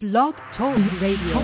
Blog Talk Radio.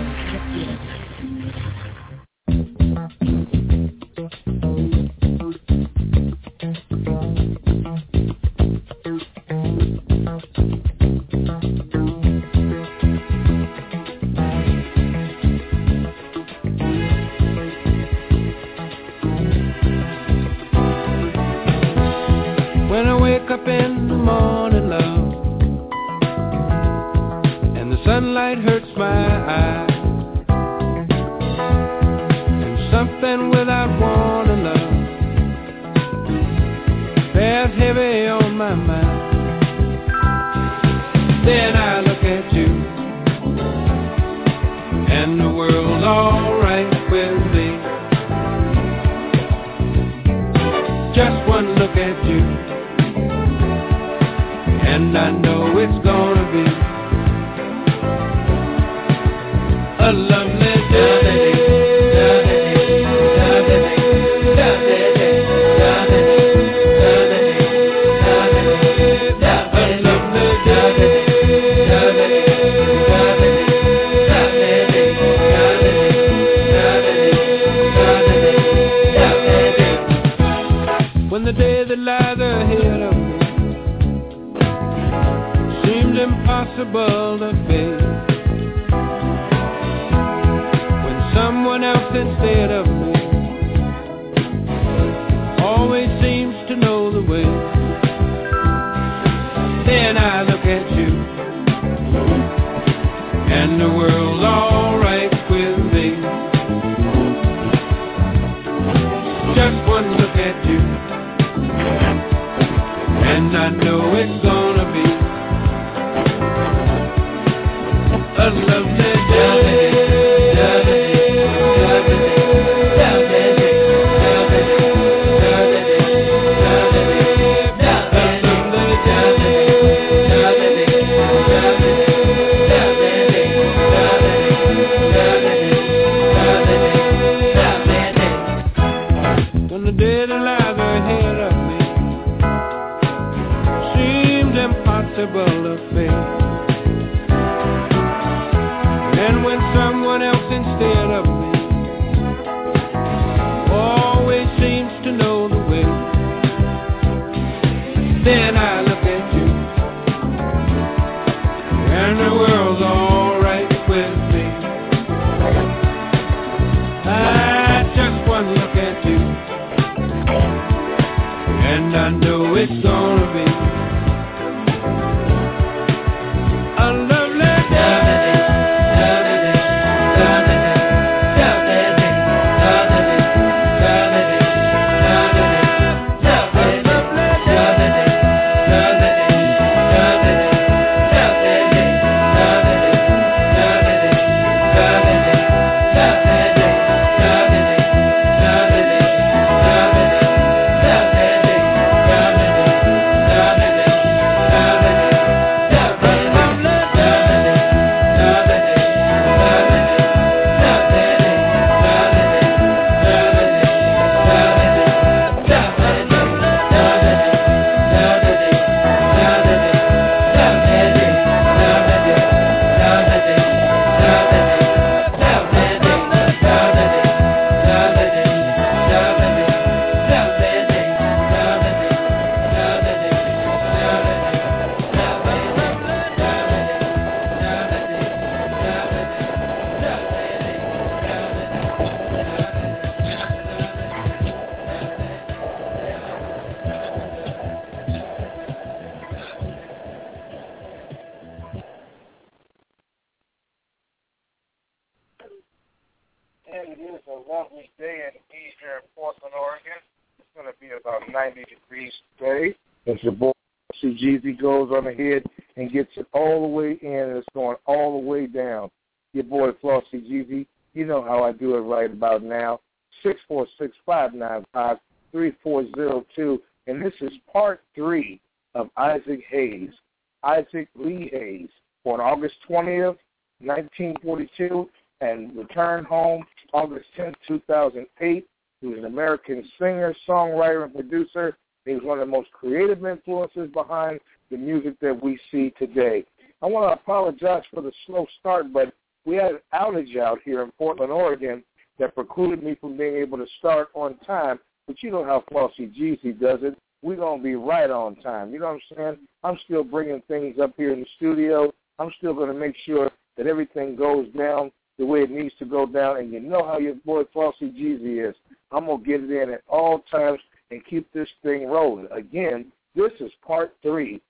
goes on ahead and gets it all the way in and it's going all the way down. Your boy Flossy Jeezy, you know how I do it right about now. Six four six five nine five three four zero two, and this is part three of Isaac Hayes, Isaac Lee Hayes, born August twentieth, nineteen forty two, and returned home August tenth, two thousand eight. He was an American singer, songwriter, and producer. He was one of the most creative influences behind the music that we see today. I want to apologize for the slow start, but we had an outage out here in Portland, Oregon, that precluded me from being able to start on time. But you know how Flossy Jeezy does it. We're going to be right on time. You know what I'm saying? I'm still bringing things up here in the studio. I'm still going to make sure that everything goes down the way it needs to go down. And you know how your boy Flossy Jeezy is. I'm going to get it in at all times and keep this thing rolling. Again, this is part three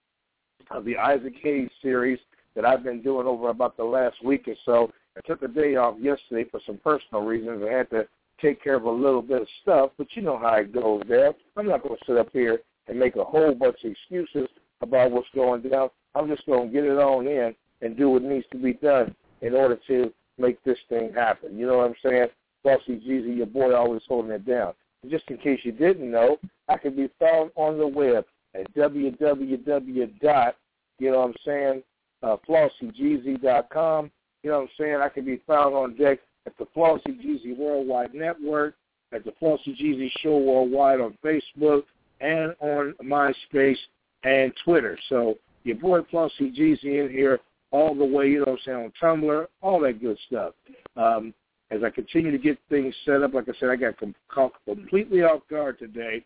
of the Isaac Hayes series that I've been doing over about the last week or so. I took a day off yesterday for some personal reasons. I had to take care of a little bit of stuff, but you know how it goes there. I'm not going to sit up here and make a whole bunch of excuses about what's going down. I'm just going to get it on in and do what needs to be done in order to make this thing happen. You know what I'm saying? Flossy Jeezy, your boy always holding it down. Just in case you didn't know, I can be found on the web at www. dot You know what I'm saying? Uh, FlossyJeezy.com. You know what I'm saying? I can be found on deck at the Flossy Jeezy Worldwide Network, at the Flossy Jeezy Show Worldwide on Facebook, and on MySpace and Twitter. So your boy Flossy Jeezy in here all the way, you know what I'm saying, on Tumblr, all that good stuff. Um, as I continue to get things set up, like I said, I got com- completely off guard today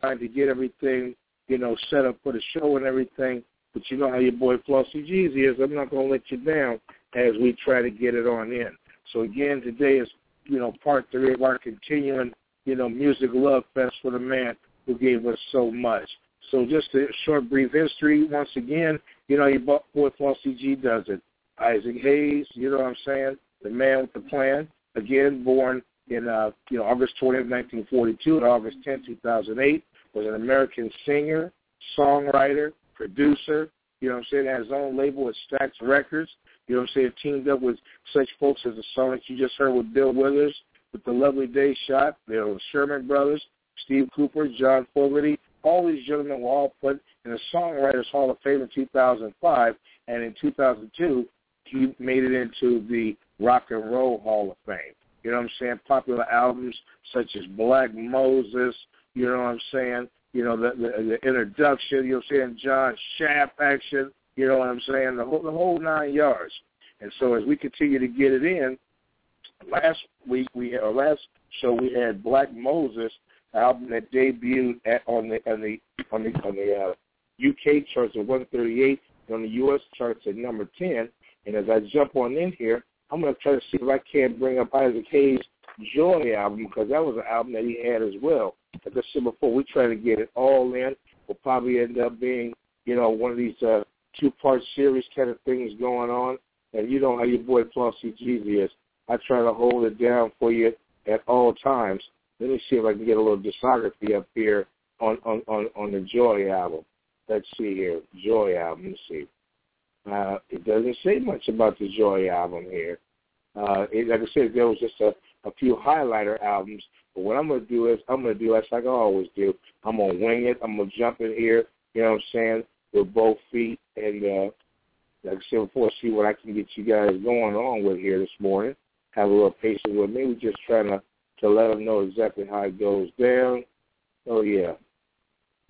trying to get everything, you know, set up for the show and everything. But you know how your boy Flossy Jeezy is. I'm not going to let you down as we try to get it on in. So again, today is, you know, part three of our continuing, you know, music love fest for the man who gave us so much. So just a short, brief history. Once again, you know, your boy Flossy G does it. Isaac Hayes, you know what I'm saying? The man with the plan. Again, born in uh, you know August 20th, 1942, and August 10, 2008, was an American singer, songwriter, producer. You know what I'm saying? Had his own label at Stax Records. You know what I'm saying? Teamed up with such folks as the song you just heard with Bill Withers, with the Lovely Day Shot, know, Sherman Brothers, Steve Cropper, John Fogerty. All these gentlemen were all put in the Songwriters Hall of Fame in 2005, and in 2002, he made it into the Rock and Roll Hall of Fame. You know what I'm saying? Popular albums such as Black Moses, you know what I'm saying? You know, the the, the introduction, you know what John Shaft action, you know what I'm saying? The whole, the whole nine yards. And so as we continue to get it in, last week we or last show we had Black Moses album that debuted at, on the on the on the on the uh, UK charts at 138, and on the US charts at number 10. And as I jump on in here, I'm going to try to see if I can't bring up Isaac Hayes' Joy album because that was an album that he had as well. As I said before, we try to get it all in. We'll probably end up being, you know, one of these uh, two-part series kind of things going on. And you know how your boy Flossy Jeezy is. I try to hold it down for you at all times. Let me see if I can get a little discography up here on on on, on the Joy album. Let's see here, Joy album. Let's see. Uh, it doesn't say much about the Joy album here. Uh, it, like I said, there was just a, a few highlighter albums. But what I'm to do is I'm to do like I always do. I'm to wing it. I'm to jump in here, you know what I'm saying, with both feet. And uh, like I said before, see what I can get you guys going on with here this morning. Have a little patience with me. We're just trying to, to let them know exactly how it goes down. Oh, yeah.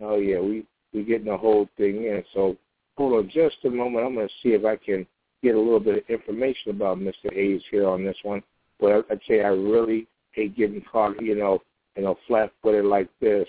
Oh, yeah. We, we getting the whole thing in. So hold on just a moment. I'm to see if I can get a little bit of information about Mr. Hayes here on this one. But I'd say I really hate getting caught, you know, you know, flat-footed like this.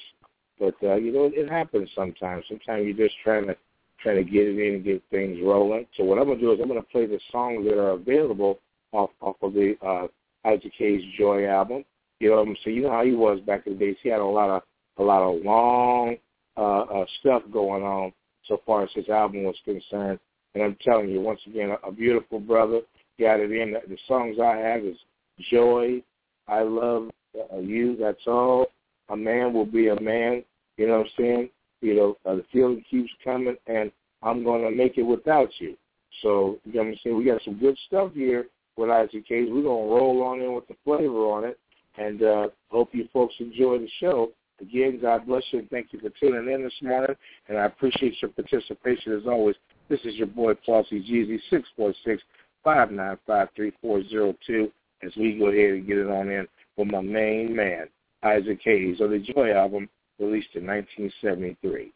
But uh, you know, it happens sometimes. Sometimes you're just trying to trying to get it in and get things rolling. So what I'm gonna do is I'm gonna play the songs that are available off off of the uh, Isaac Hayes Joy album. You know, so you know how he was back in the days. He had a lot of a lot of long uh, uh, stuff going on so far as his album was concerned. And I'm telling you, once again, a, a beautiful brother got it in. The songs I have is Joy, I Love uh, You, That's All, A Man Will Be a Man, you know what I'm saying? You know, uh, the feeling keeps coming, and I'm going to make it without you. So, you know what I'm saying? We got some good stuff here with Isaac Hayes. We're going to roll on in with the flavor on it, and uh, hope you folks enjoy the show. Again, God bless you and thank you for tuning in this morning. And I appreciate your participation as always. This is your boy Flossy Jeezy, six four six five nine five three four zero two. As we go ahead and get it on in with my main man, Isaac Hayes, on the Joy album released in 1973.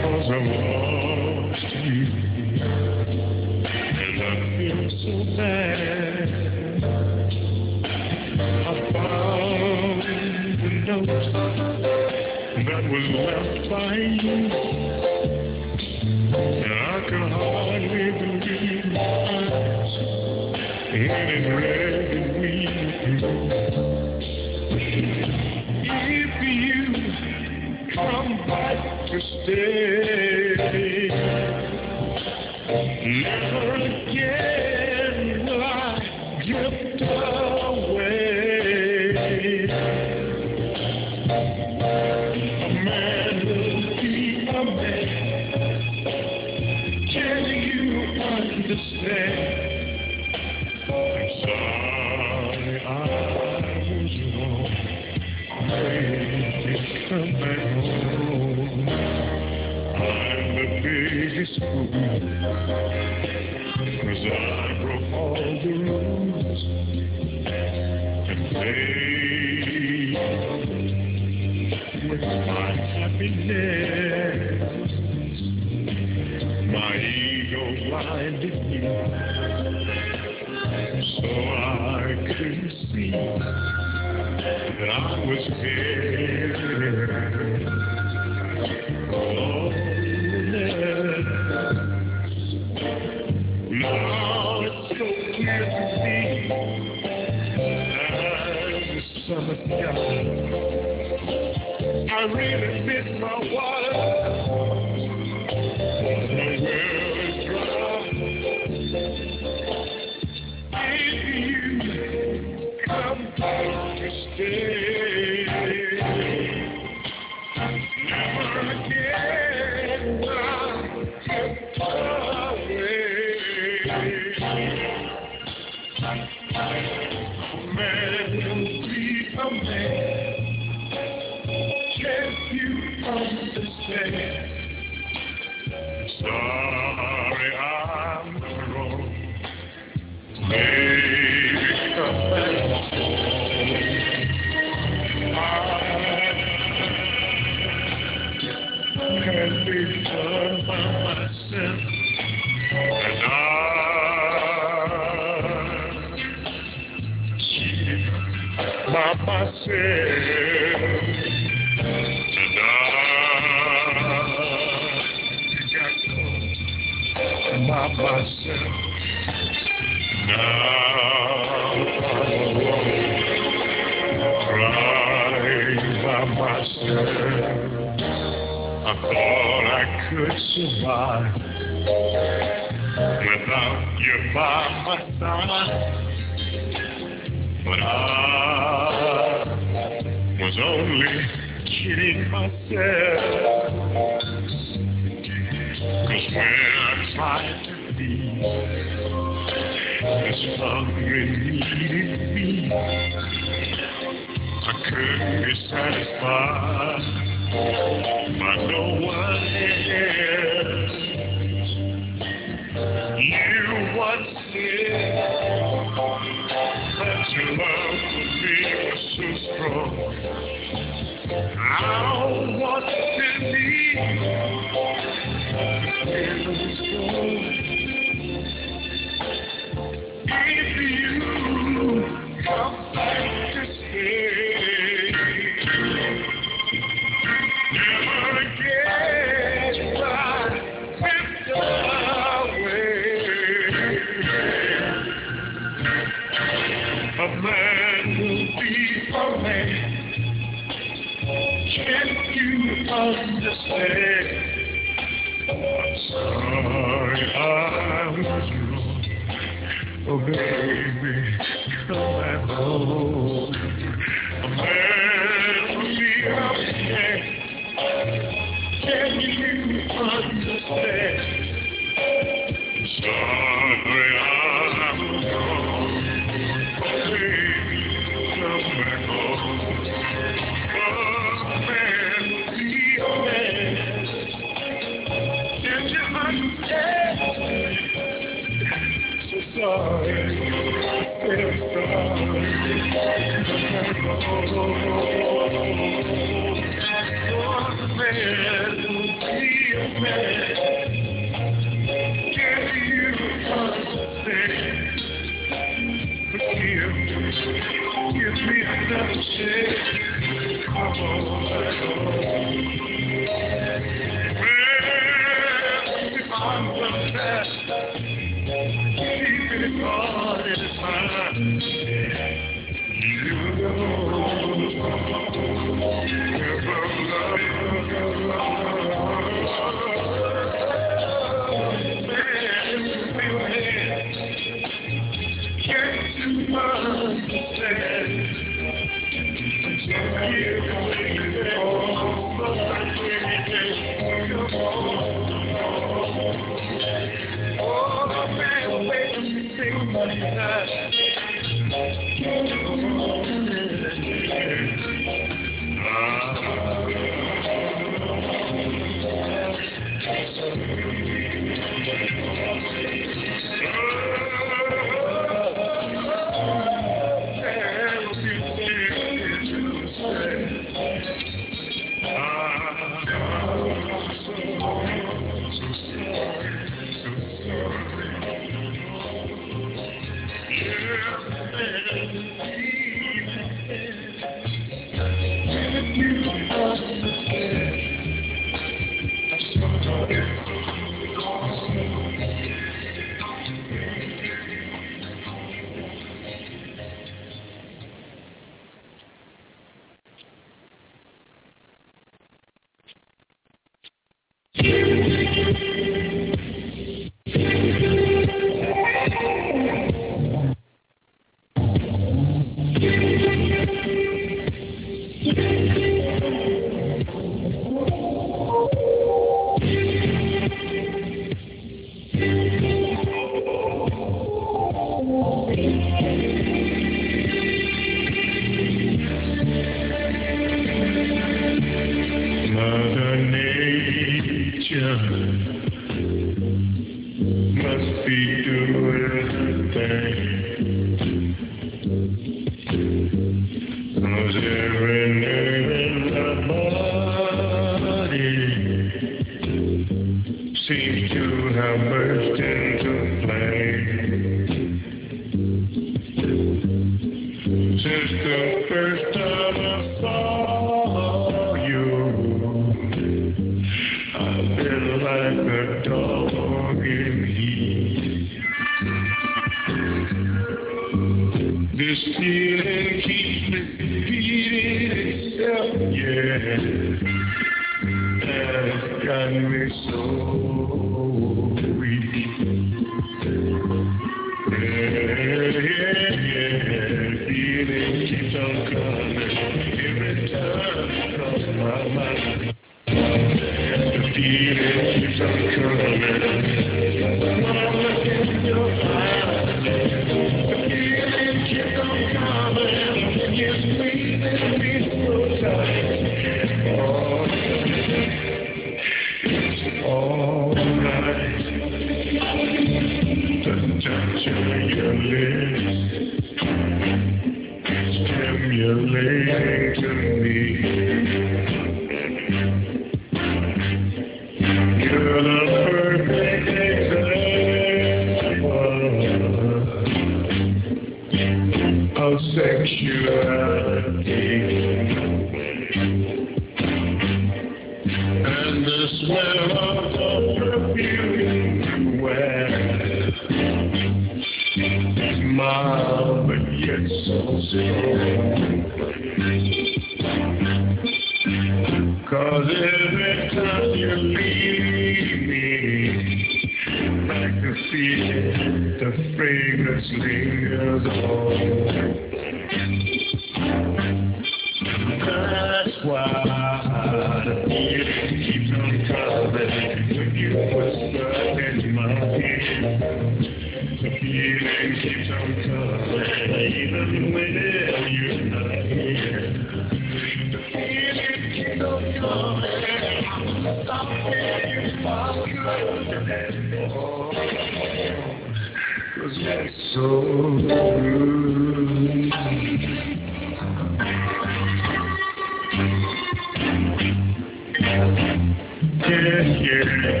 Yeah, yeah.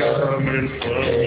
I'm drinking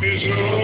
is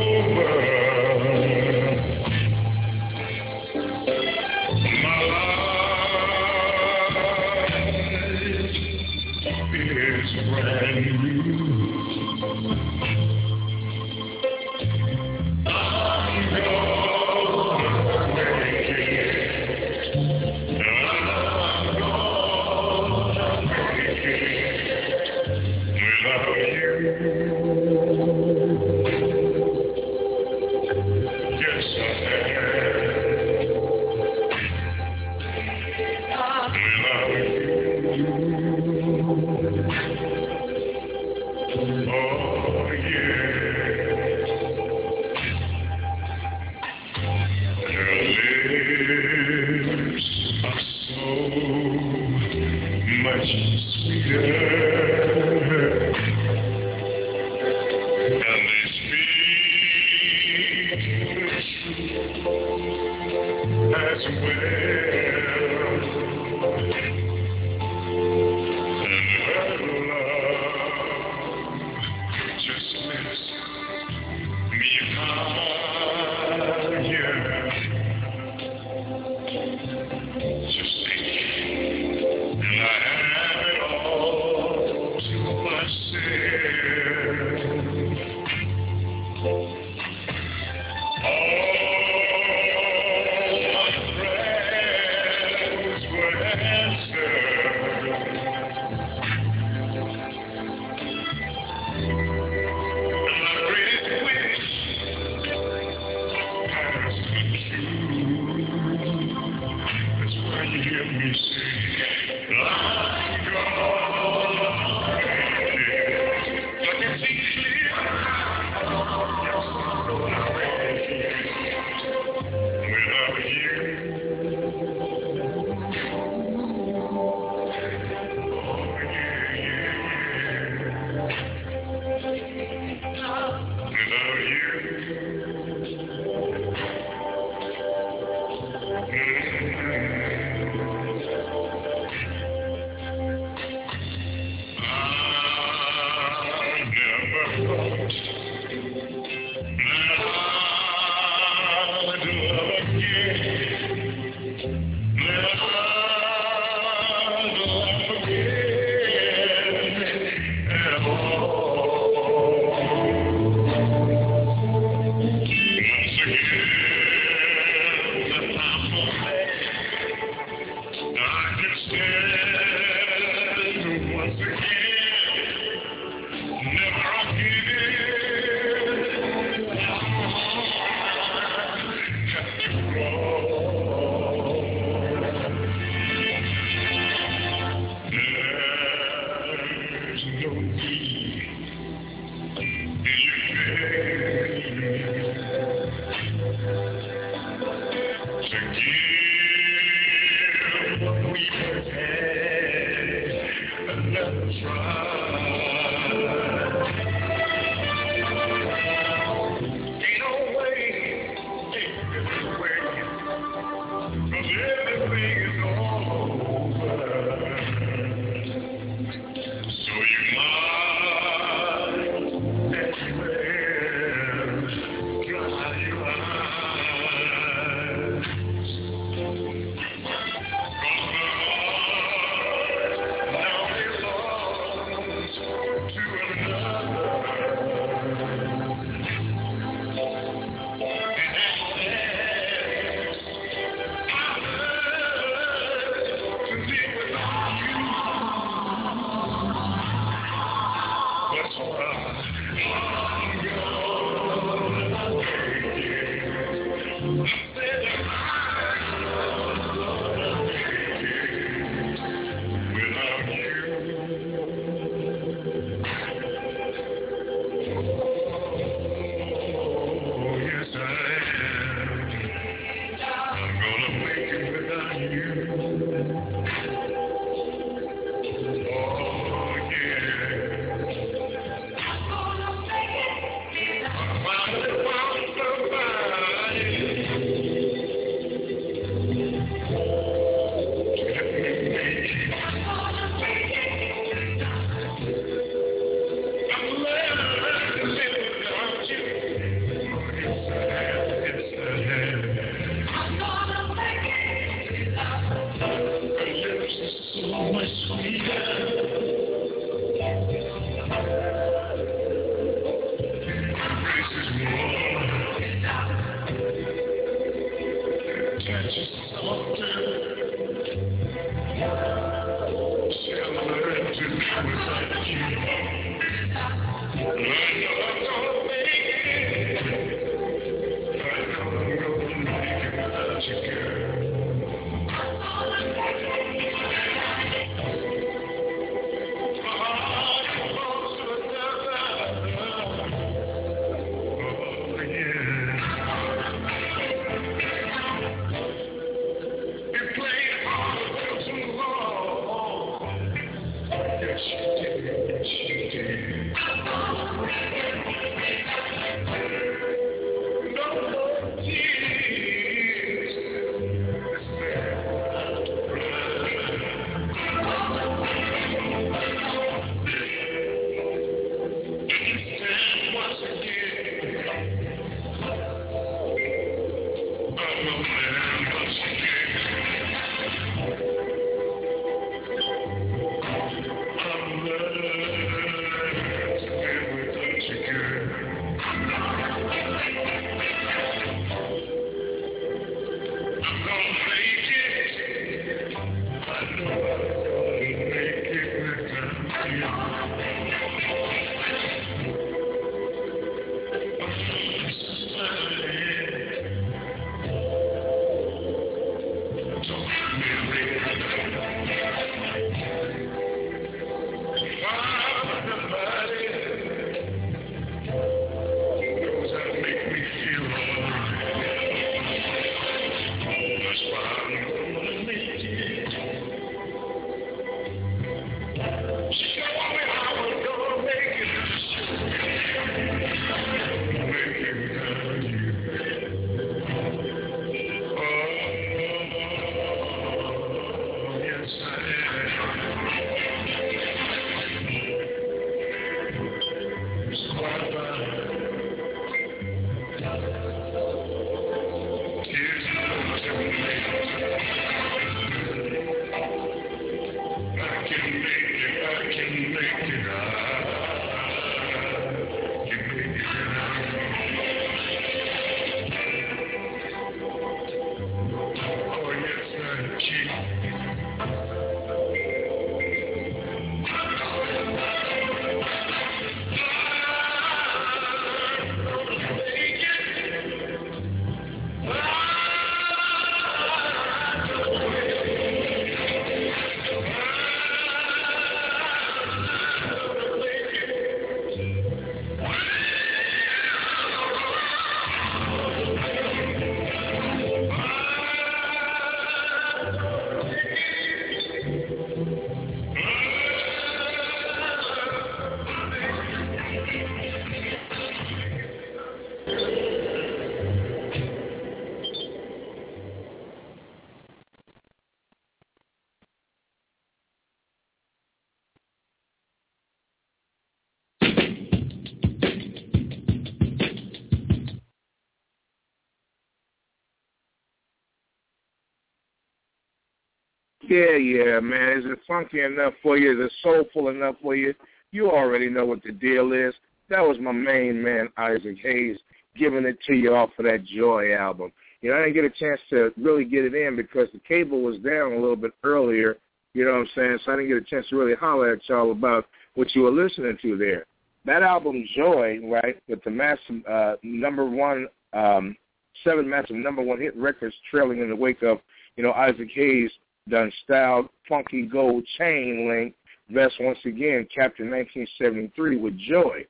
Yeah, yeah, man. Is it funky enough for you? Is it soulful enough for you? You already know what the deal is. That was my main man, Isaac Hayes, giving it to you off of that Joy album. You know, I didn't get a chance to really get it in because the cable was down a little bit earlier. You know what I'm saying? So I didn't get a chance to really holler at y'all about what you were listening to there. That album, Joy, right, with the massive uh, number one, um, seven massive number one hit records trailing in the wake of, you know, Isaac Hayes done styled funky gold chain link vest once again, captured 1973 with Joy.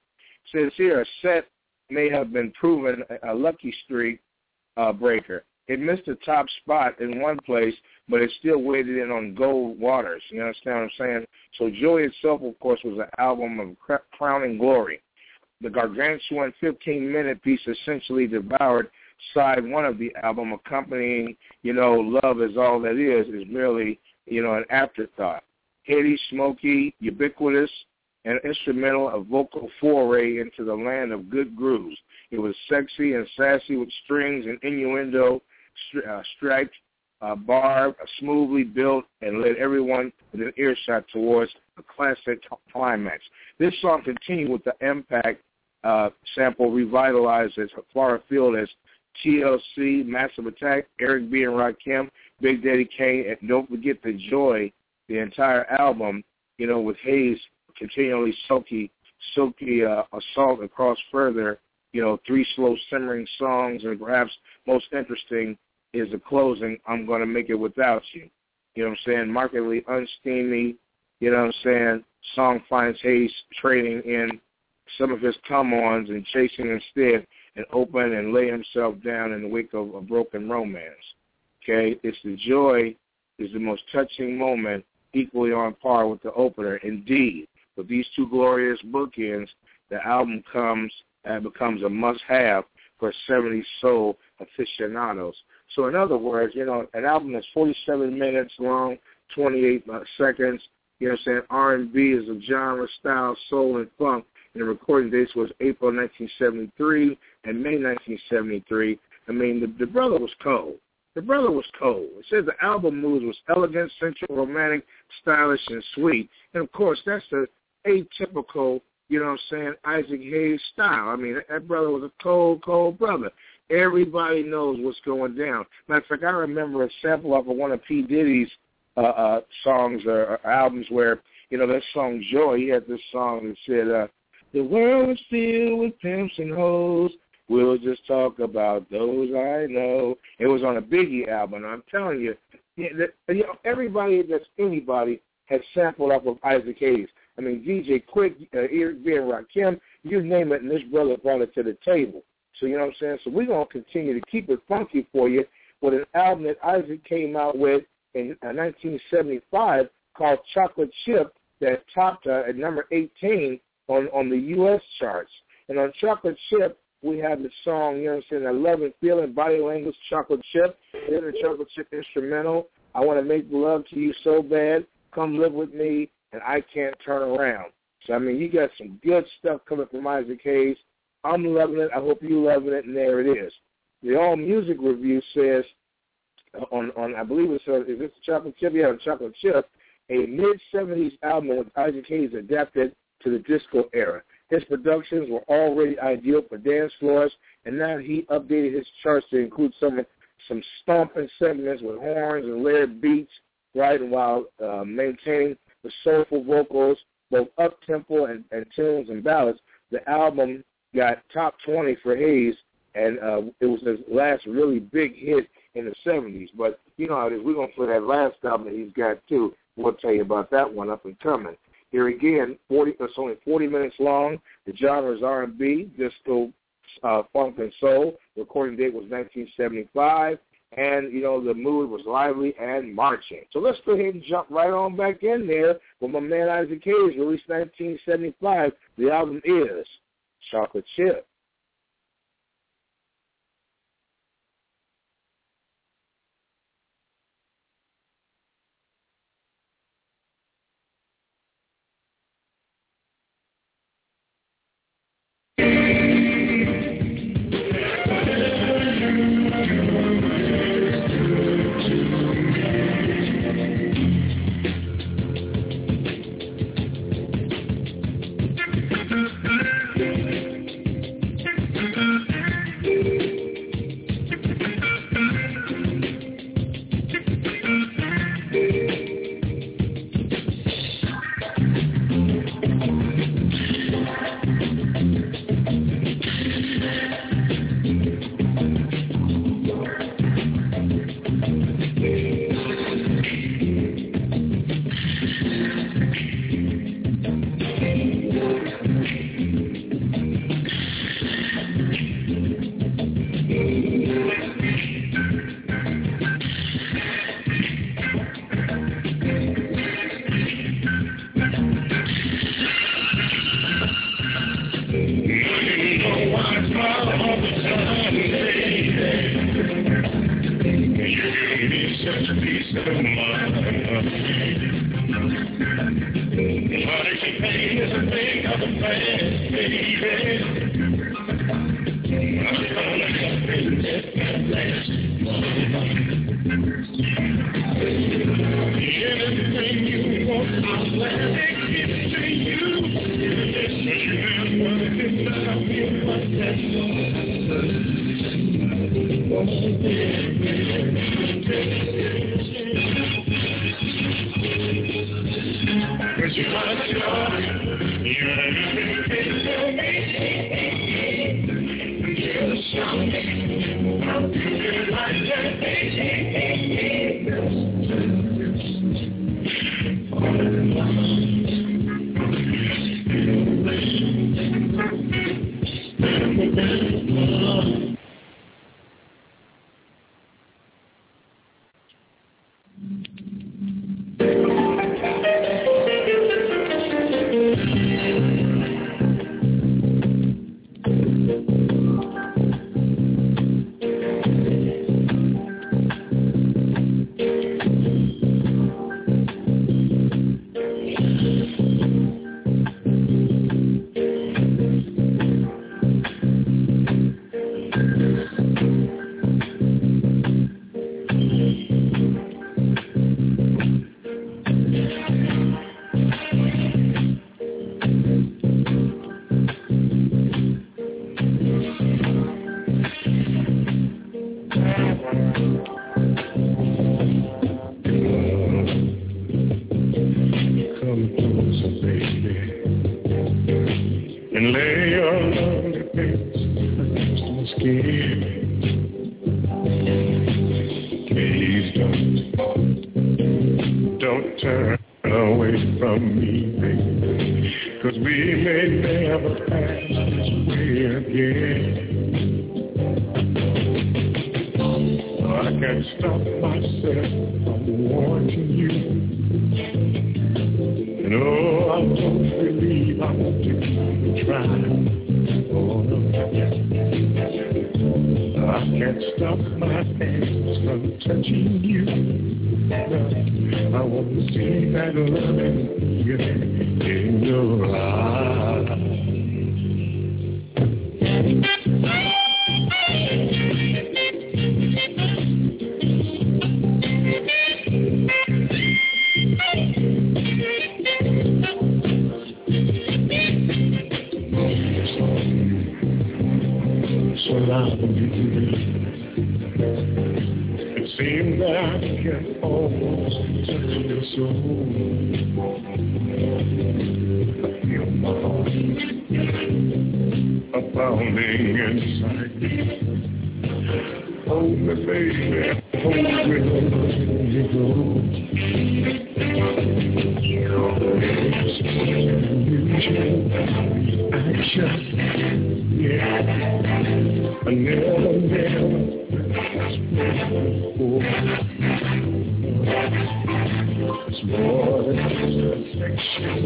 Says here, a set may have been proven a lucky streak uh, breaker. It missed the top spot in one place, but it still waded in on gold waters. You understand what I'm saying? So Joy itself, of course, was an album of crowning glory. The gargantuan 15-minute piece essentially devoured side one of the album accompanying, you know, Love is All That Is, is merely, you know, an afterthought. Heady, smoky, ubiquitous, and instrumental a vocal foray into the land of good grooves. It was sexy and sassy with strings and innuendo uh, striped uh, smoothly built, and led everyone within earshot towards a classic climax. This song continued with the impact uh, sample revitalized as far afield as TLC, Massive Attack, Eric B. and Rakim, Big Daddy Kane, and don't forget the joy, the entire album, you know, with Hayes continually silky, silky uh, assault across further, you know, three slow simmering songs, and perhaps most interesting is the closing, I'm going to make it without you. You know what I'm saying? Markedly unsteamy, you know what I'm saying? Song finds Hayes trading in some of his come-ons and chasing instead and open and lay himself down in the wake of a broken romance. Okay? It's the joy is the most touching moment, equally on par with the opener. Indeed, with these two glorious bookends, the album comes and becomes a must-have for 70s soul aficionados. So in other words, you know, an album that's 47 minutes long, 28 uh, seconds, you know what I'm saying, R&B is a genre, style, soul, and funk, the recording dates was April 1973 and May 1973. I mean, the, the brother was cold. The brother was cold. It says the album moves was elegant, sensual, romantic, stylish, and sweet. And of course, that's the atypical, you know what I'm saying, Isaac Hayes style. I mean, that, that brother was a cold, cold brother. Everybody knows what's going down. Matter of fact, I remember a sample of one of P. Diddy's uh, uh, songs or, or albums where, you know, that song Joy, he had this song that said, uh, the world is filled with pimps and hoes. We'll just talk about those I know. It was on a Biggie album. I'm telling you, you know, everybody that's anybody has sampled off of Isaac Hayes. I mean, DJ Quik, uh, Eric B. and Rakim, you name it, and this brother brought it to the table. So you know what I'm saying? So we're going to continue to keep it funky for you with an album that Isaac came out with in uh, 1975 called Chocolate Chip that topped uh, at number 18 on, on the U.S. charts. And on Chocolate Chip, we have the song, you know what I'm saying, I Love and Feeling, Body Language, Chocolate Chip. Then the Chocolate Chip instrumental, I Want to Make Love to You So Bad, Come Live With Me, and I Can't Turn Around. So, I mean, you got some good stuff coming from Isaac Hayes. I'm loving it. I hope you're loving it, and there it is. The All Music Review says on, on I believe it's, uh, is this Chocolate Chip? Yeah, Chocolate Chip, a mid-70s album with Isaac Hayes adapted to the disco era. His productions were already ideal for dance floors, and now he updated his charts to include some some stomping segments with horns and layered beats, right, while uh, maintaining the soulful vocals, both up tempo and, and tunes and ballads. The album got top 20 for Hayes, and uh, it was his last really big hit in the 70s. But you know how it is. We're going to play that last album that he's got, too. We'll tell you about that one up and coming. Here again, 40, it's only 40 minutes long. The genre is R&B, disco, uh, funk, and soul. The recording date was 1975. And, you know, the mood was lively and marching. So let's go ahead and jump right on back in there with my man Isaac Hayes, released 1975. The album is Chocolate Chip.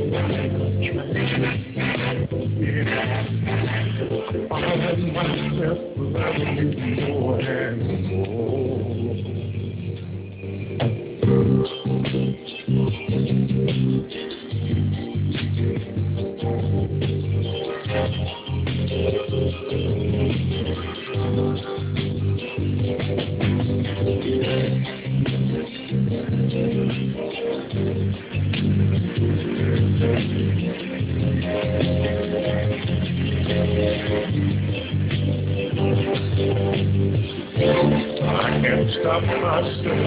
Thank you. Must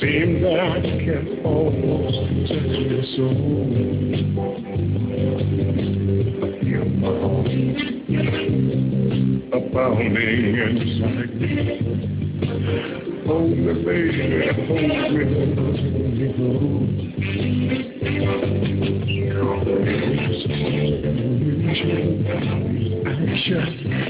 Seem that I can almost touch your soul. You're abounding inside me. Oh, hold me, baby, hold me, hold me close. You're always anxious.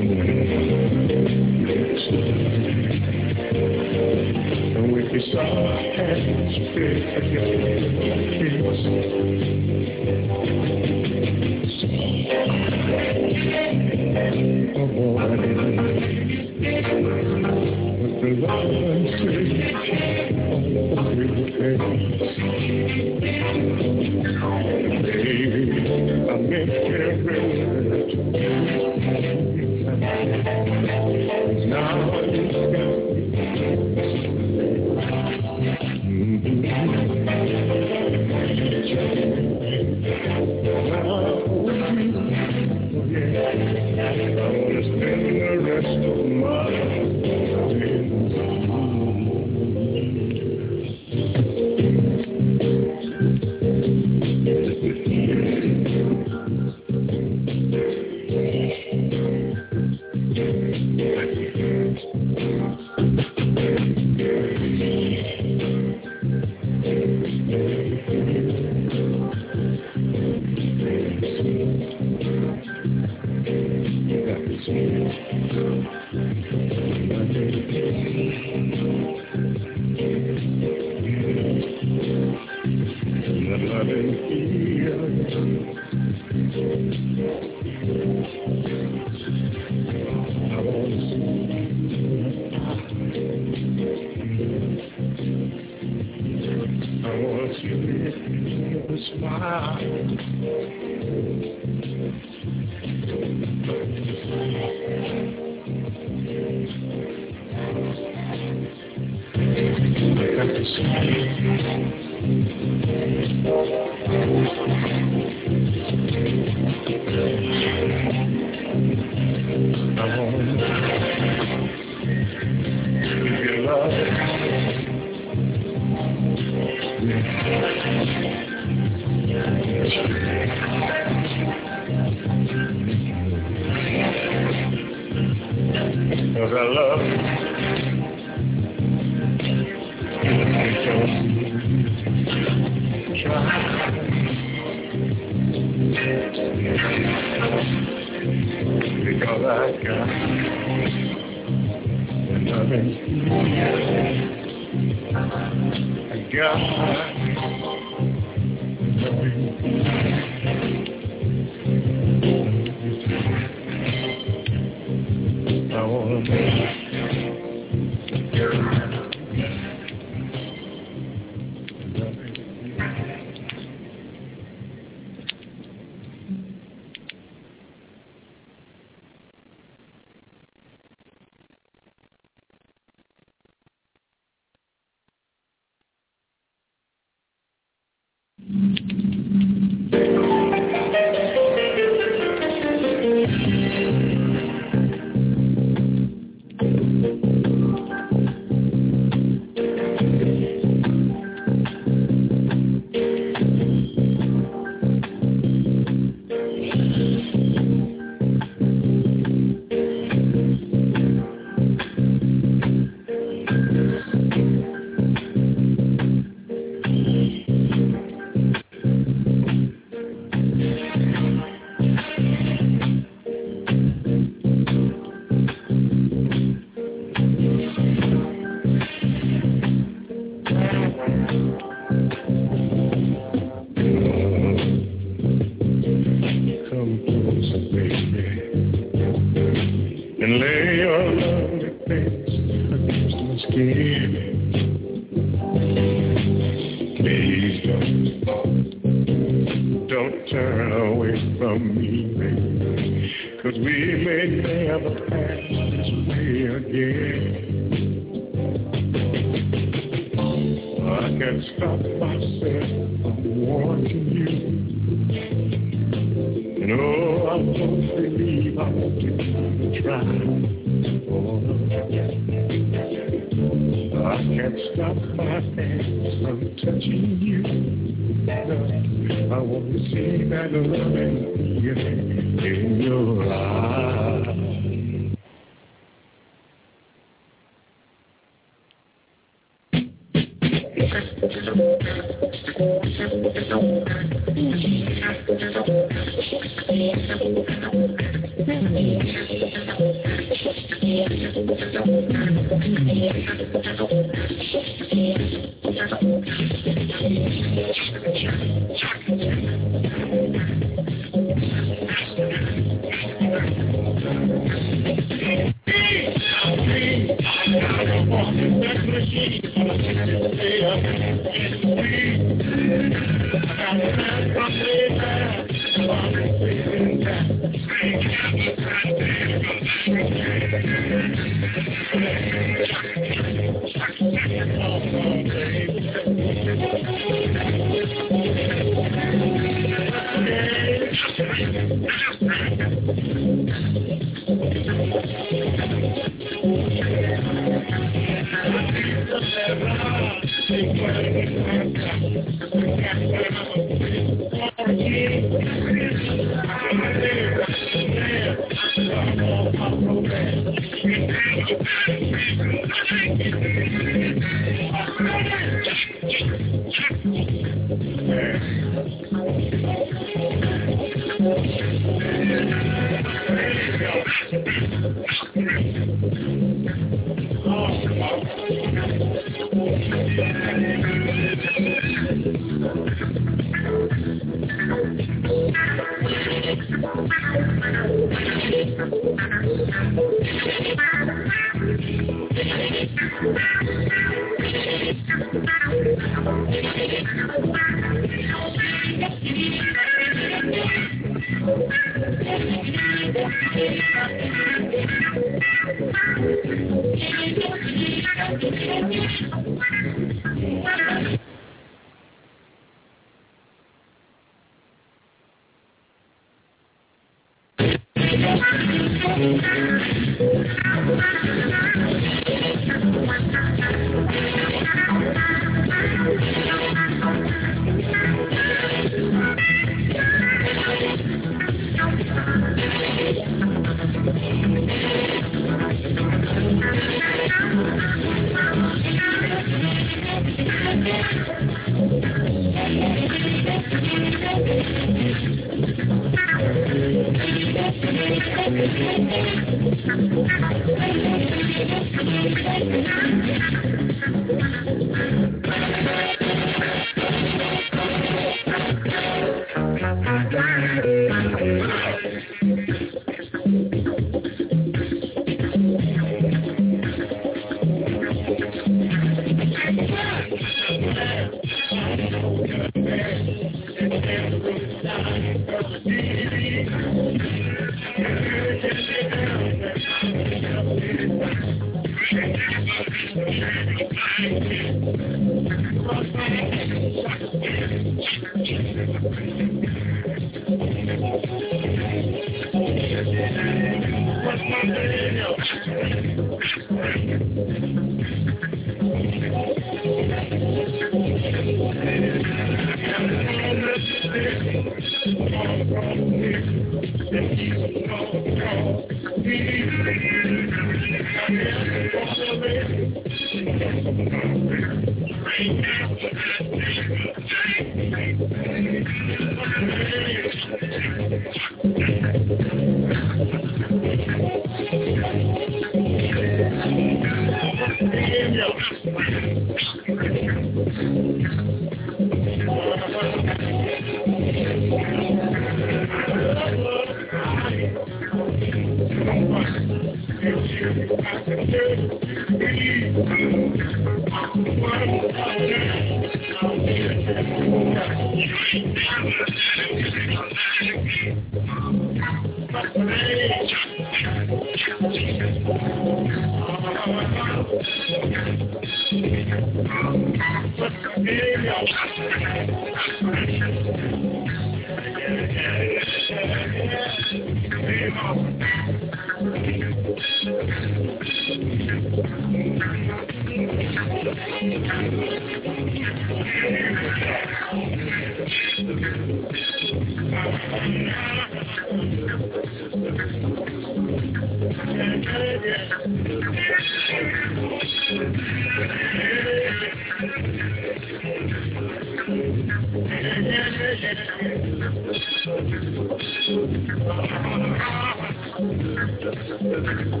Yeah,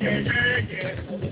yeah, yeah.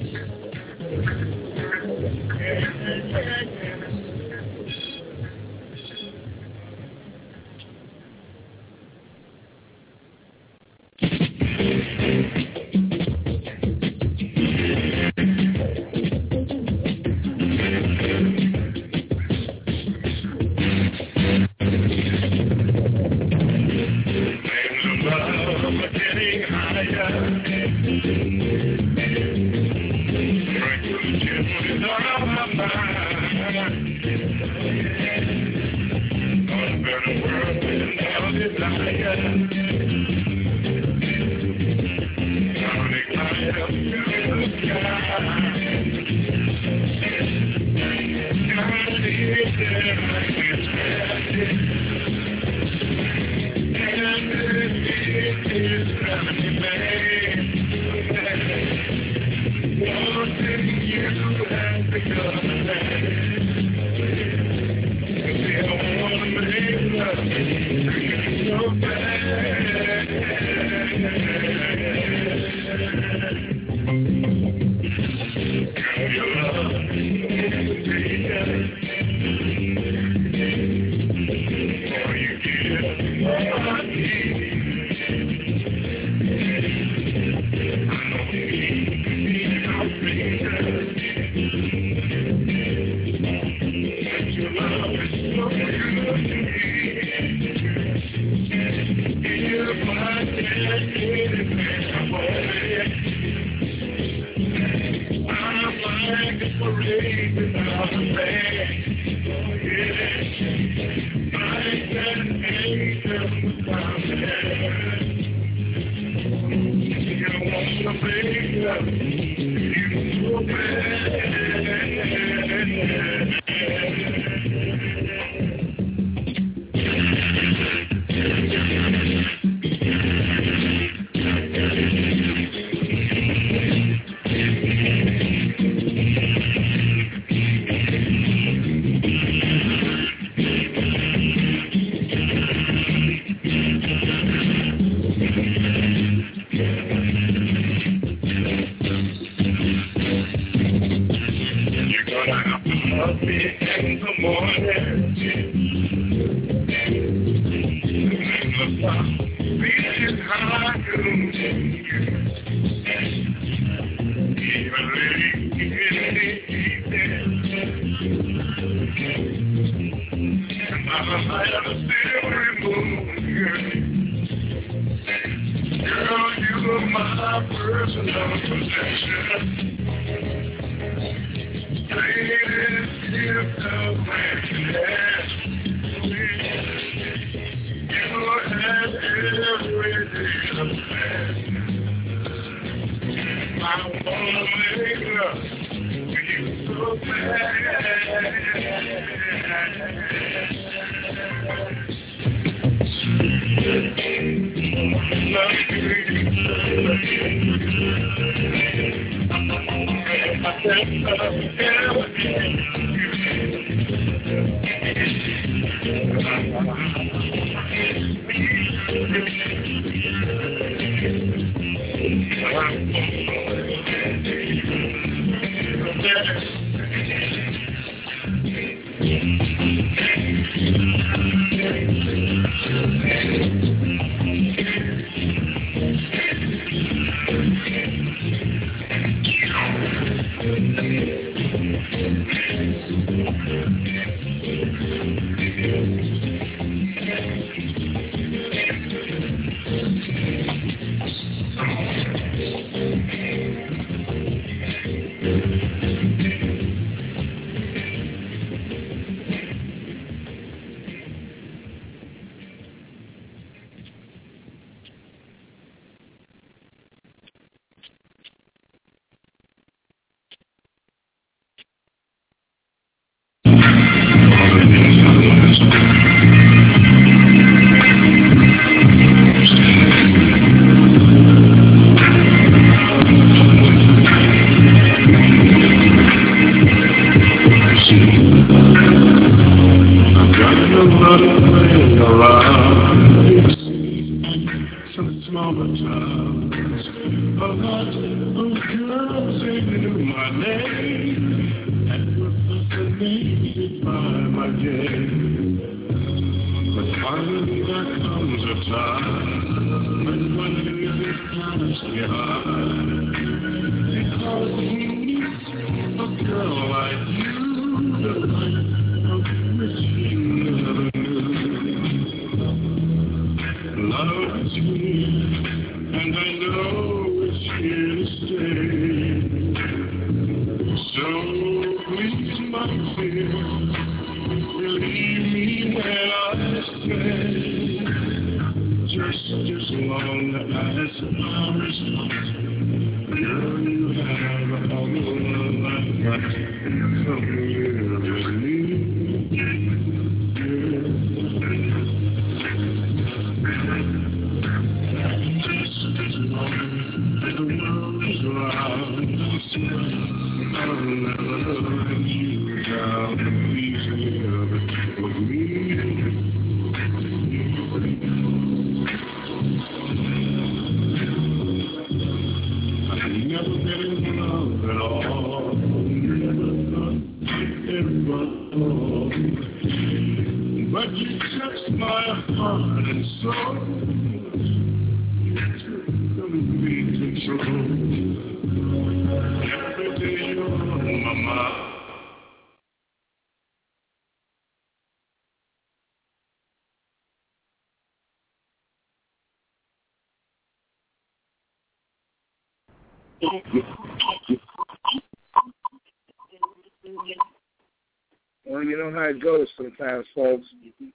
How it goes sometimes, folks.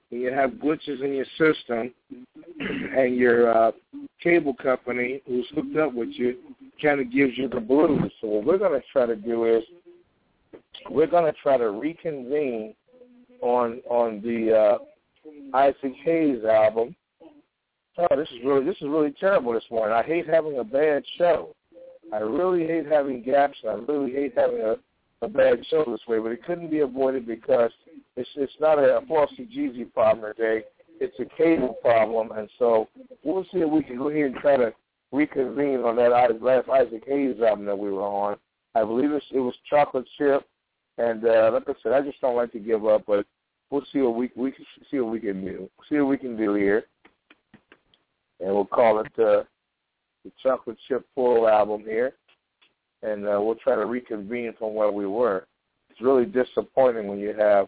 When you have glitches in your system, and your uh, cable company who's hooked up with you kind of gives you the blues. So what we're going to try to do is we're going to try to reconvene on on the uh, Isaac Hayes album. Oh, this is really this is really terrible this morning. I hate having a bad show. I really hate having gaps. I really hate having a a bad show this way, but it couldn't be avoided because it's it's not a, Flossy Jeezy problem today. It's a cable problem, and so we'll see if we can go ahead and try to reconvene on that last Isaac Hayes album that we were on. I believe it, was Chocolate Chip, and uh, like I said, I just don't like to give up, but we'll see what we we can see what we can do. See what we can do here, and we'll call it uh, the Chocolate Chip Full album here and uh, we'll try to reconvene from where we were. It's really disappointing when you have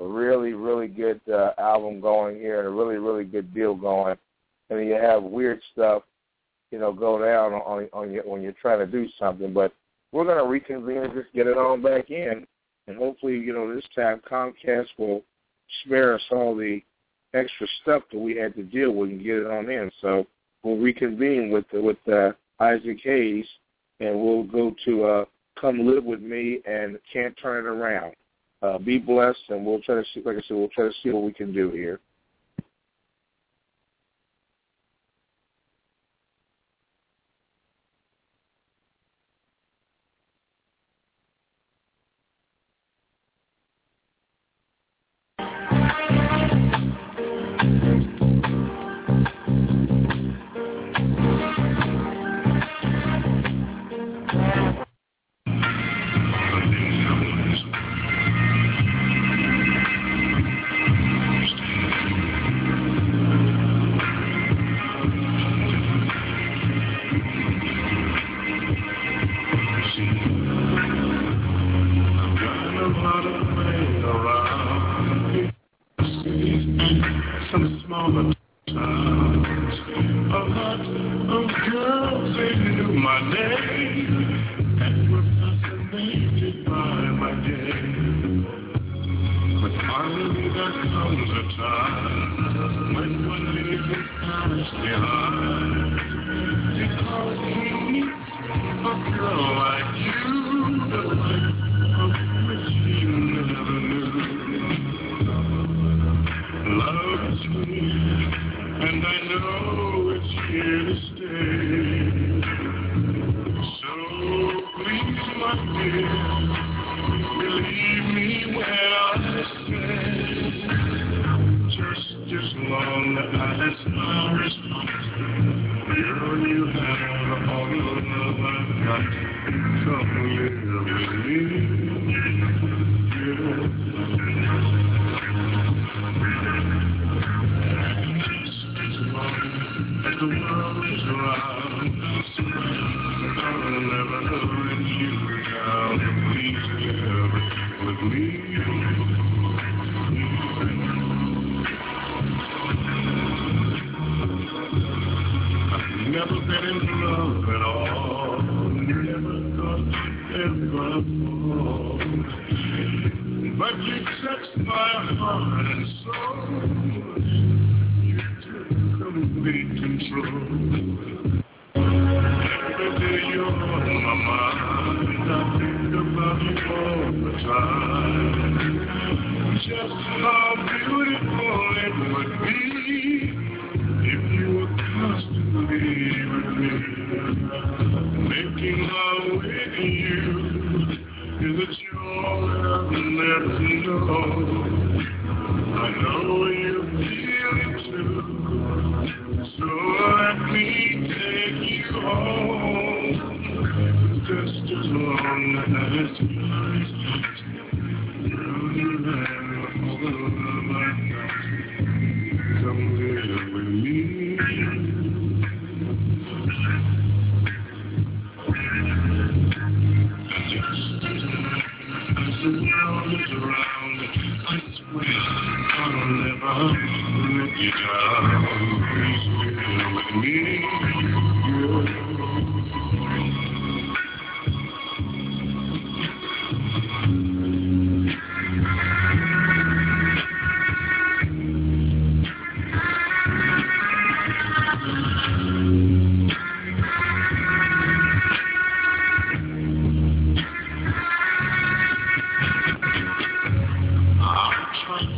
a really, really good uh, album going here and a really, really good deal going, and you have weird stuff, you know, go down on on you when you're trying to do something. But we're going to reconvene and just get it on back in, and hopefully, you know, this time Comcast will spare us all the extra stuff that we had to deal with and get it on in. So we'll reconvene with with uh, Isaac Hayes and we'll go to uh, Come Live With Me and Can't Turn It Around. Uh, be blessed, and we'll try to see, like I said, we'll try to see what we can do here.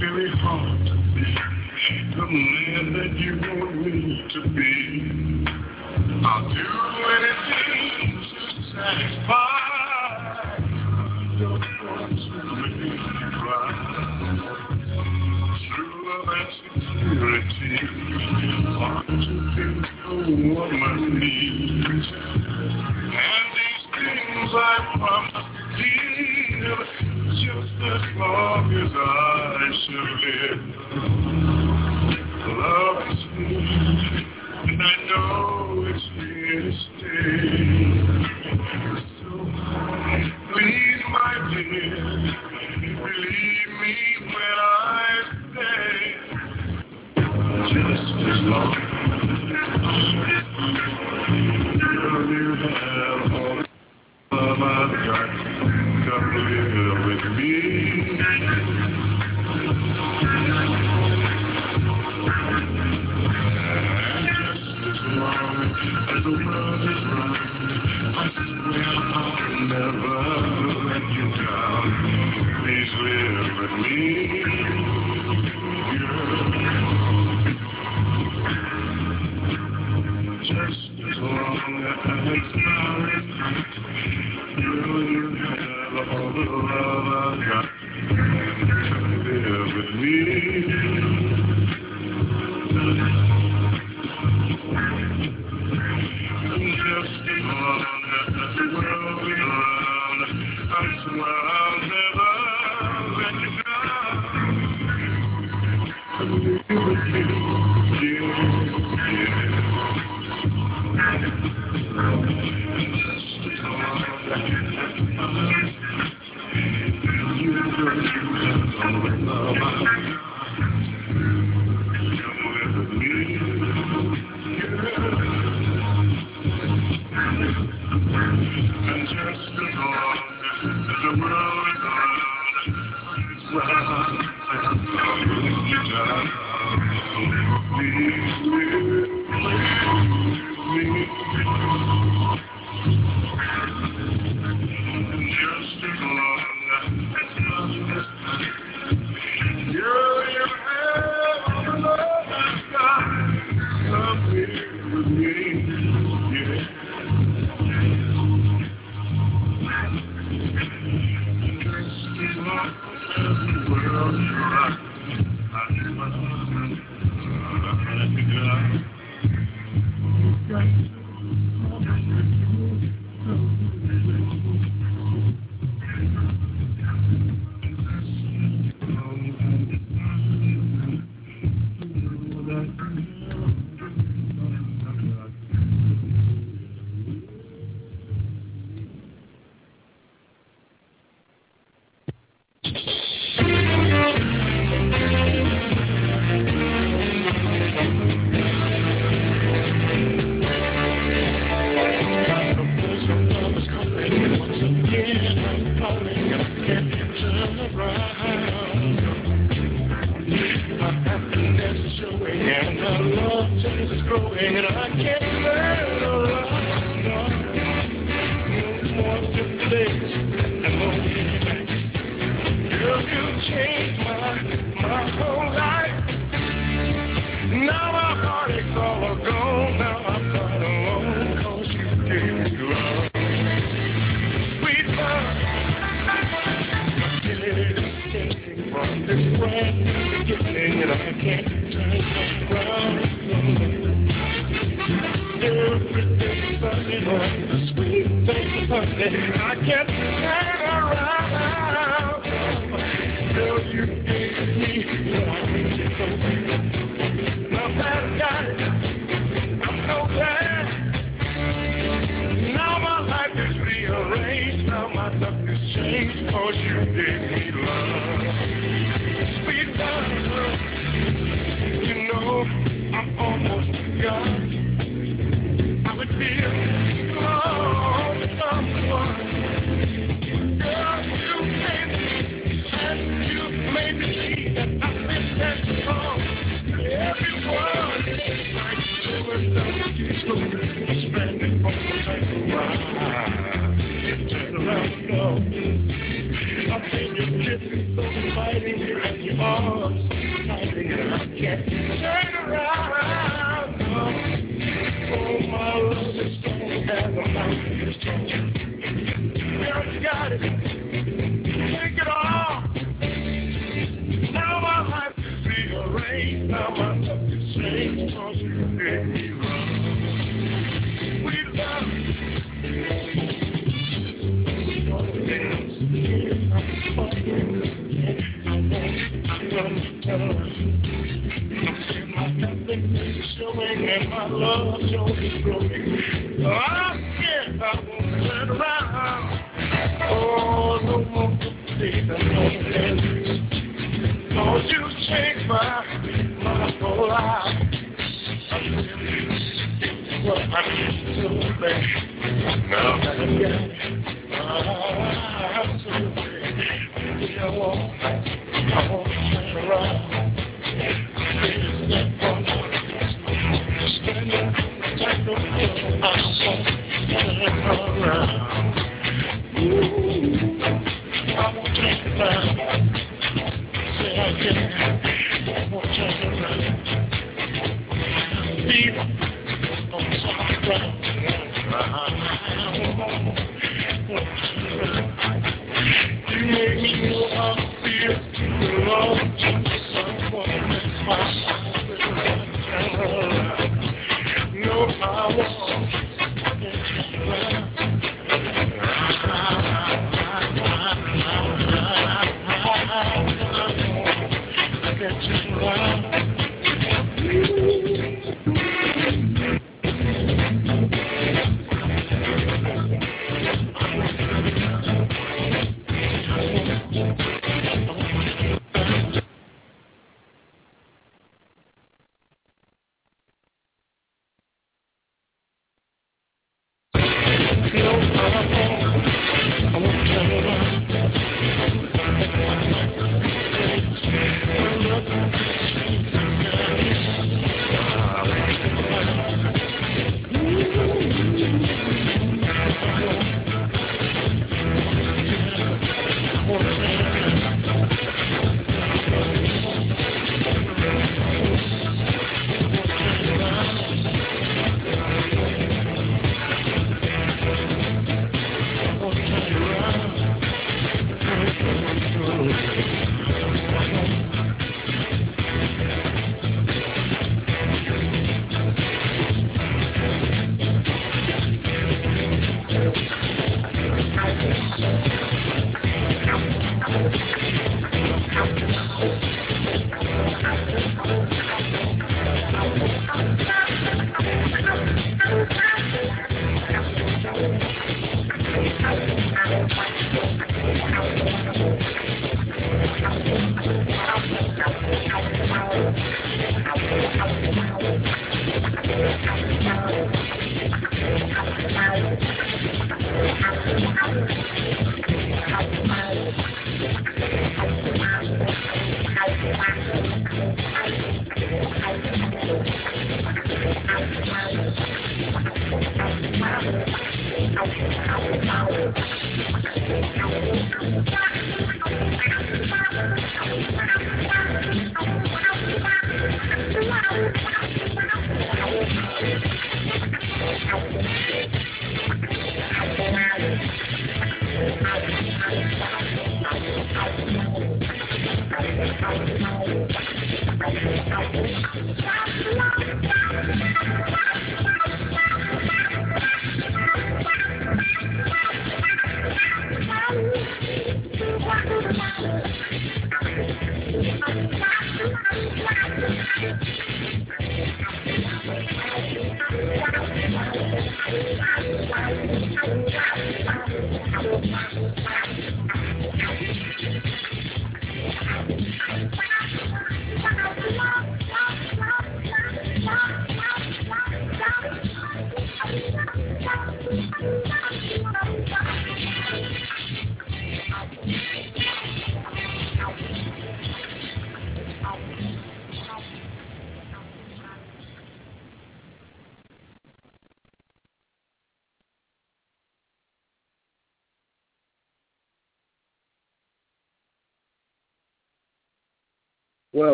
very heart the man that you want me to be. I'll do anything to satisfy your wants to make you cry. True love and security are two things a woman needs. And these things I promise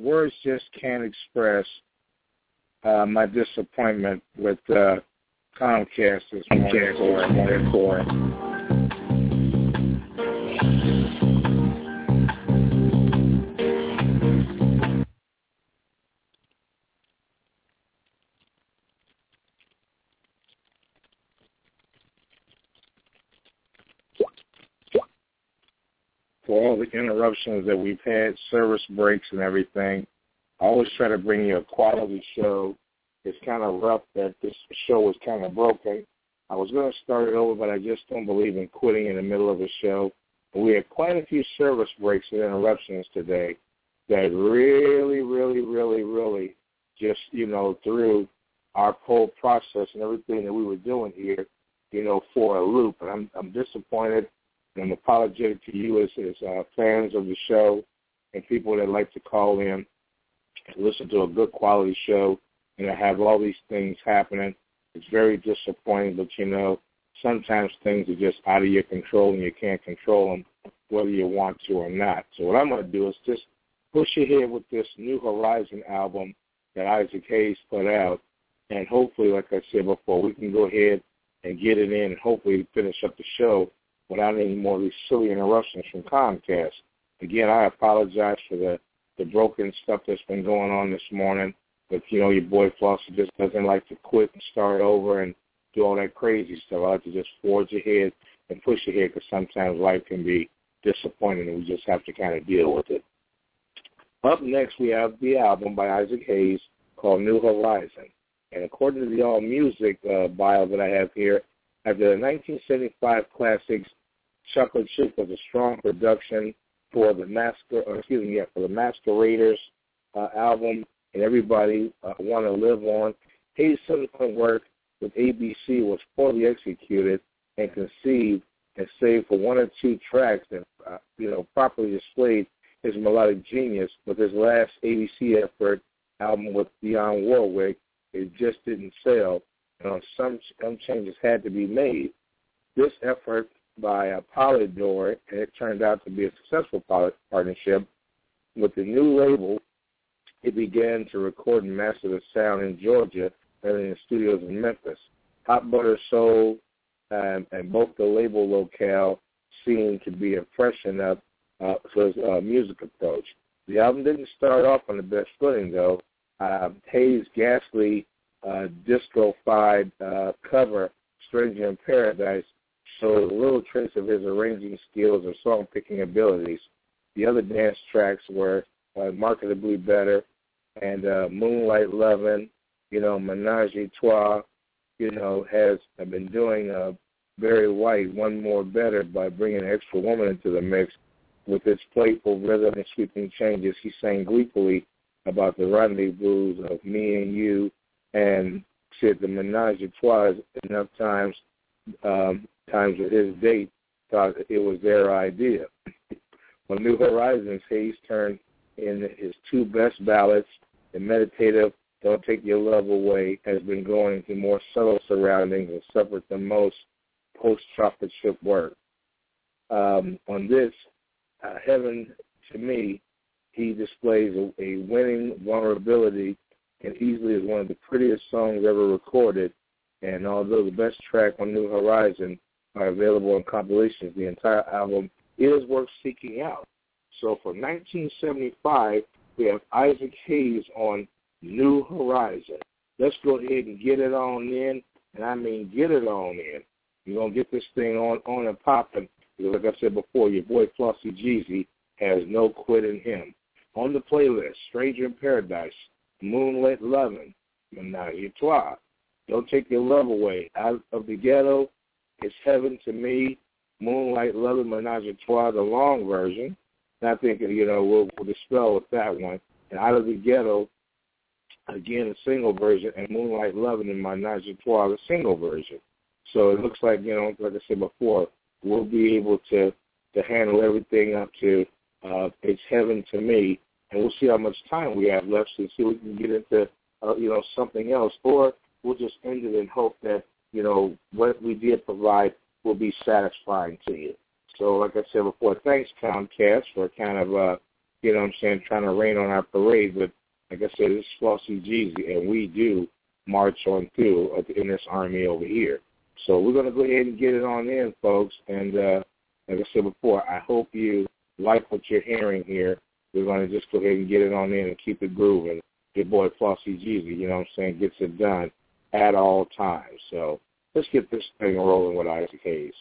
words just can't express uh, my disappointment with uh, Comcast this morning. For, for all the interruptions that we've had, service breaks and everything. I always try to bring you a quality show. It's kind of rough that this show was kind of broken. I was going to start it over, but I just don't believe in quitting in the middle of a show. We had quite a few service breaks and interruptions today that really, really, really, really just, you know, threw our whole process and everything that we were doing here, you know, for a loop. And I'm, I'm disappointed and apologetic to you as, as uh, fans of the show and people that like to call in and listen to a good quality show and to have all these things happening. It's very disappointing, but you know, sometimes things are just out of your control and you can't control them whether you want to or not. So what I'm going to do is just push you ahead with this New Horizon album that Isaac Hayes put out. And hopefully, like I said before, we can go ahead and get it in and hopefully finish up the show without any more of these silly interruptions from Comcast. Again, I apologize for the the broken stuff that's been going on this morning. But you know, your boy Flosser just doesn't like to quit and start over and do all that crazy stuff. I like to just forge ahead and push ahead because sometimes life can be disappointing and we just have to kind of deal with it. Up next, we have the album by Isaac Hayes called New Horizon. And according to the All Music uh, bio that I have here, after the 1975 classics Chocolate Chip was a strong production for the Master, or excuse me, yeah, for the Masqueraders uh, album, and everybody uh, want to live on. Hayes' subsequent work with ABC was poorly executed and conceived and saved for one or two tracks that, uh, you know, properly displayed his melodic genius. With his last ABC effort album with Dionne Warwick, it just didn't sell. You know, some some changes had to be made. This effort by uh, Polydor, and it turned out to be a successful partnership. With the new label, it began to record and master the sound in Georgia and in the studios in Memphis. Hot Butter Soul um, and both the label locale seemed to be a freshen up uh, for his uh, music approach. The album didn't start off on the best footing, though. Uh, Hayes' ghastly uh, disco-fied uh, cover, Stranger in Paradise, showed a little trace of his arranging skills or song picking abilities. the other dance tracks were uh, marketably better, and uh, Moonlight Lovin', you know, Menage a Trois, you know, has been doing uh, Barry White one more better by bringing an extra woman into the mix with its playful rhythm and sweeping changes. He sang gleefully about the rendezvous of me and you, and said the menage a trois enough times um, times with his date thought it was their idea. On New Horizons, Hayes turned in his two best ballads, the meditative Don't Take Your Love Away has been going to more subtle surroundings and suffered the most post-chocolate work. Um, on this, uh, Heaven to Me, he displays a, a winning vulnerability and easily is one of the prettiest songs ever recorded. And although the best track on New Horizon are available on compilations, the entire album is worth seeking out. So for 1975, we have Isaac Hayes on New Horizon. Let's go ahead and get it on in, and I mean get it on in. You're going to get this thing on, on and popping because, like I said before, your boy Flossy Jeezy has no quit in him. On the playlist, Stranger in Paradise, Moonlit Lovin', Menage a Trois, Don't Take Your Love Away, Out of the Ghetto, It's Heaven to Me, Moonlight Lovin', Menage a Trois, the long version. And I think, you know, we'll, we'll dispel with that one. And Out of the Ghetto, again, a single version, and Moonlight Lovin' and Menage a Trois, the single version. So it looks like, you know, like I said before, we'll be able to to handle everything up to uh, It's Heaven to Me and we'll see how much time we have left and see if we can get into uh, you know something else, or we'll just end it and hope that you know what we did provide will be satisfying to you. So, like I said before, thanks Comcast for kind of uh, you know what I'm saying trying to rain on our parade, but like I said, it's Flossy Jeezy, and we do march on through in this army over here. So we're to go ahead and get it on in, folks. And uh, like I said before, I hope you like what you're hearing here we're to just go ahead and get it on in and keep it grooving. Your boy Flossy Jeezy, you know what I'm saying, gets it done at all times. So let's get this thing rolling with Isaac Hayes.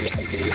What you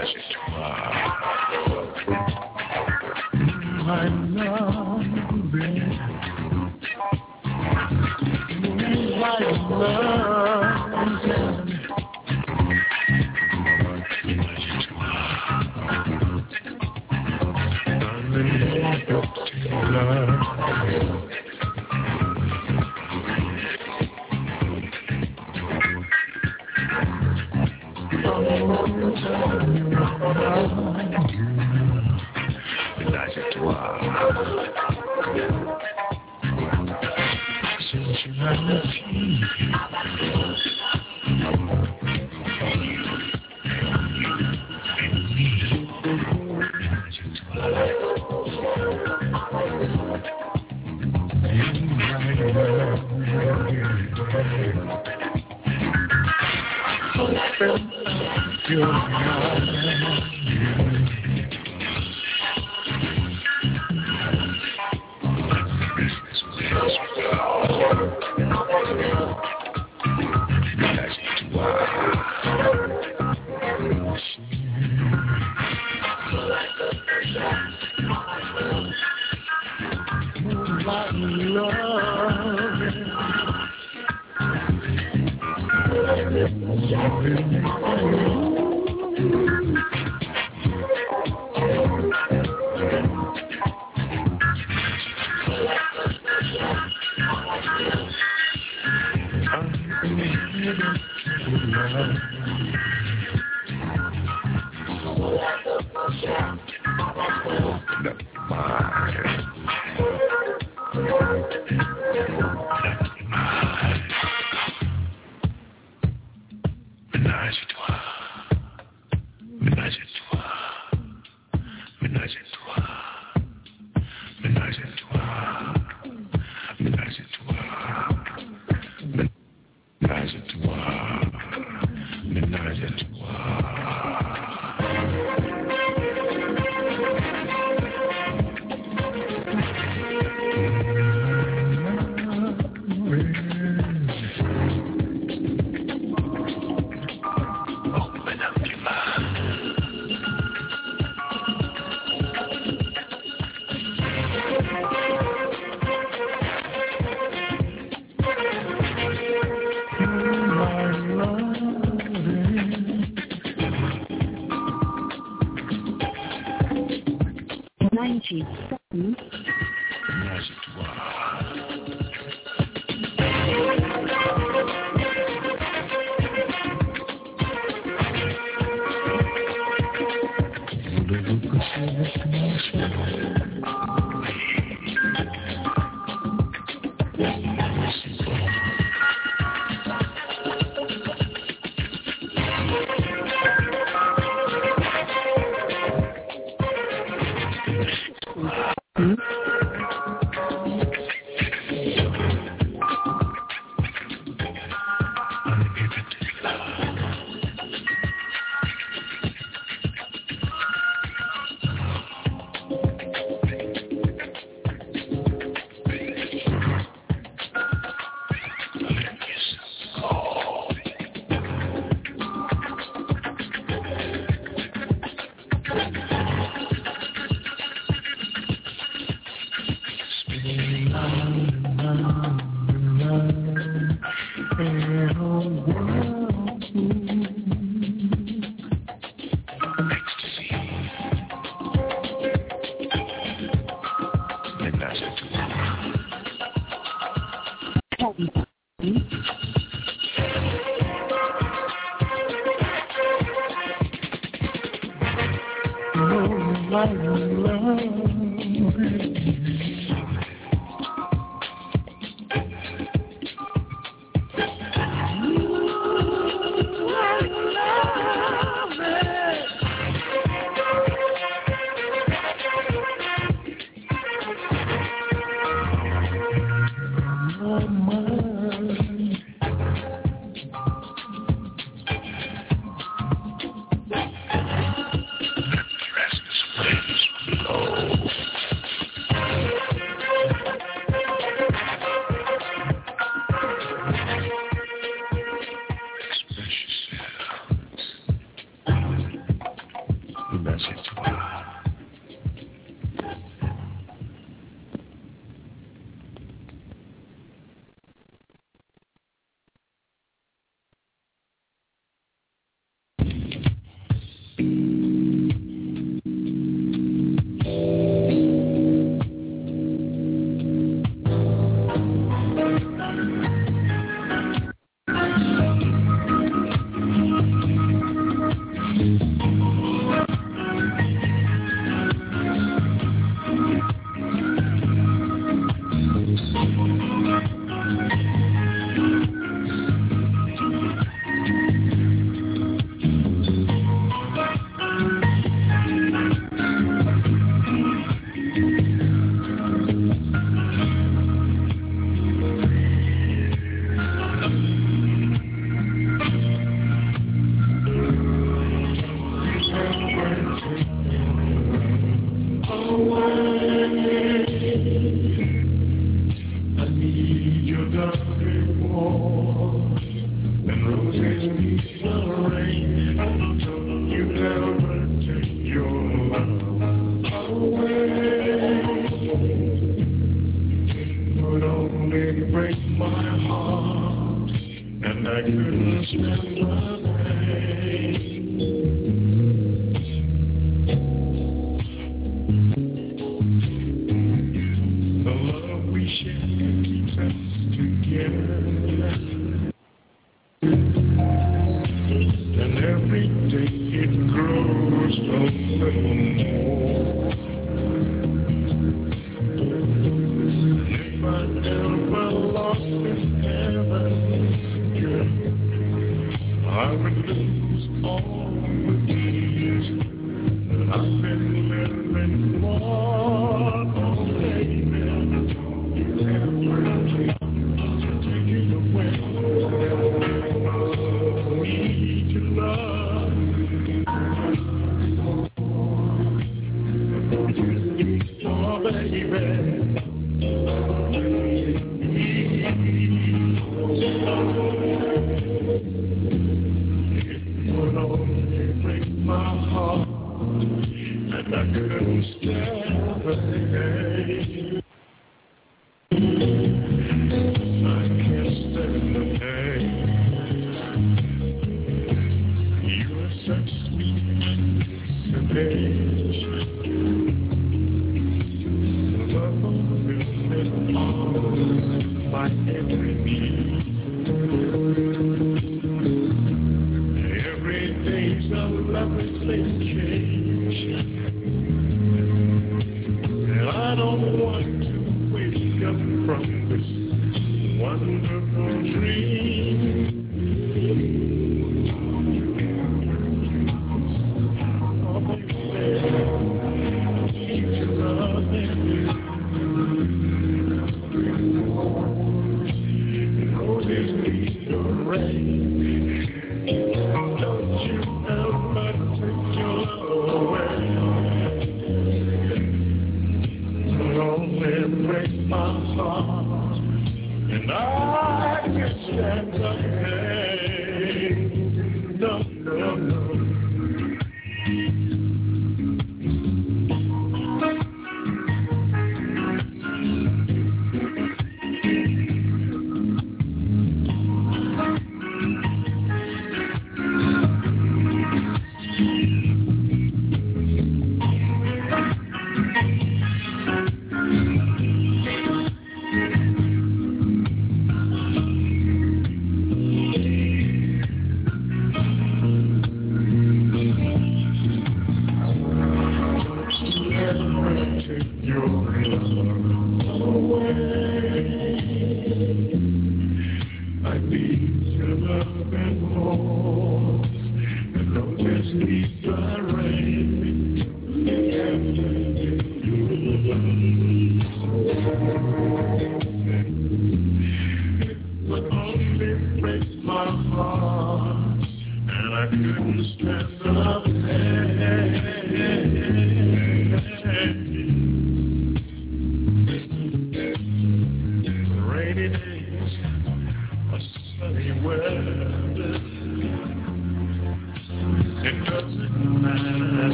just discussion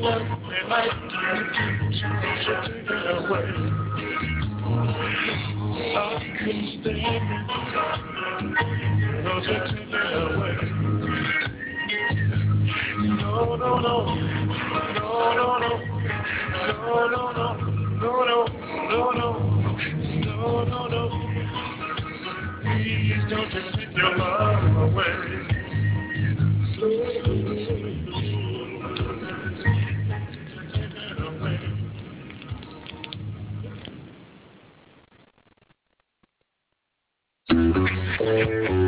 what we might do to get away. I can stand it, away. No, no, no, no, no, no, no, no, no, no, no, no, no, no, no. Please don't take your love away. Thank you.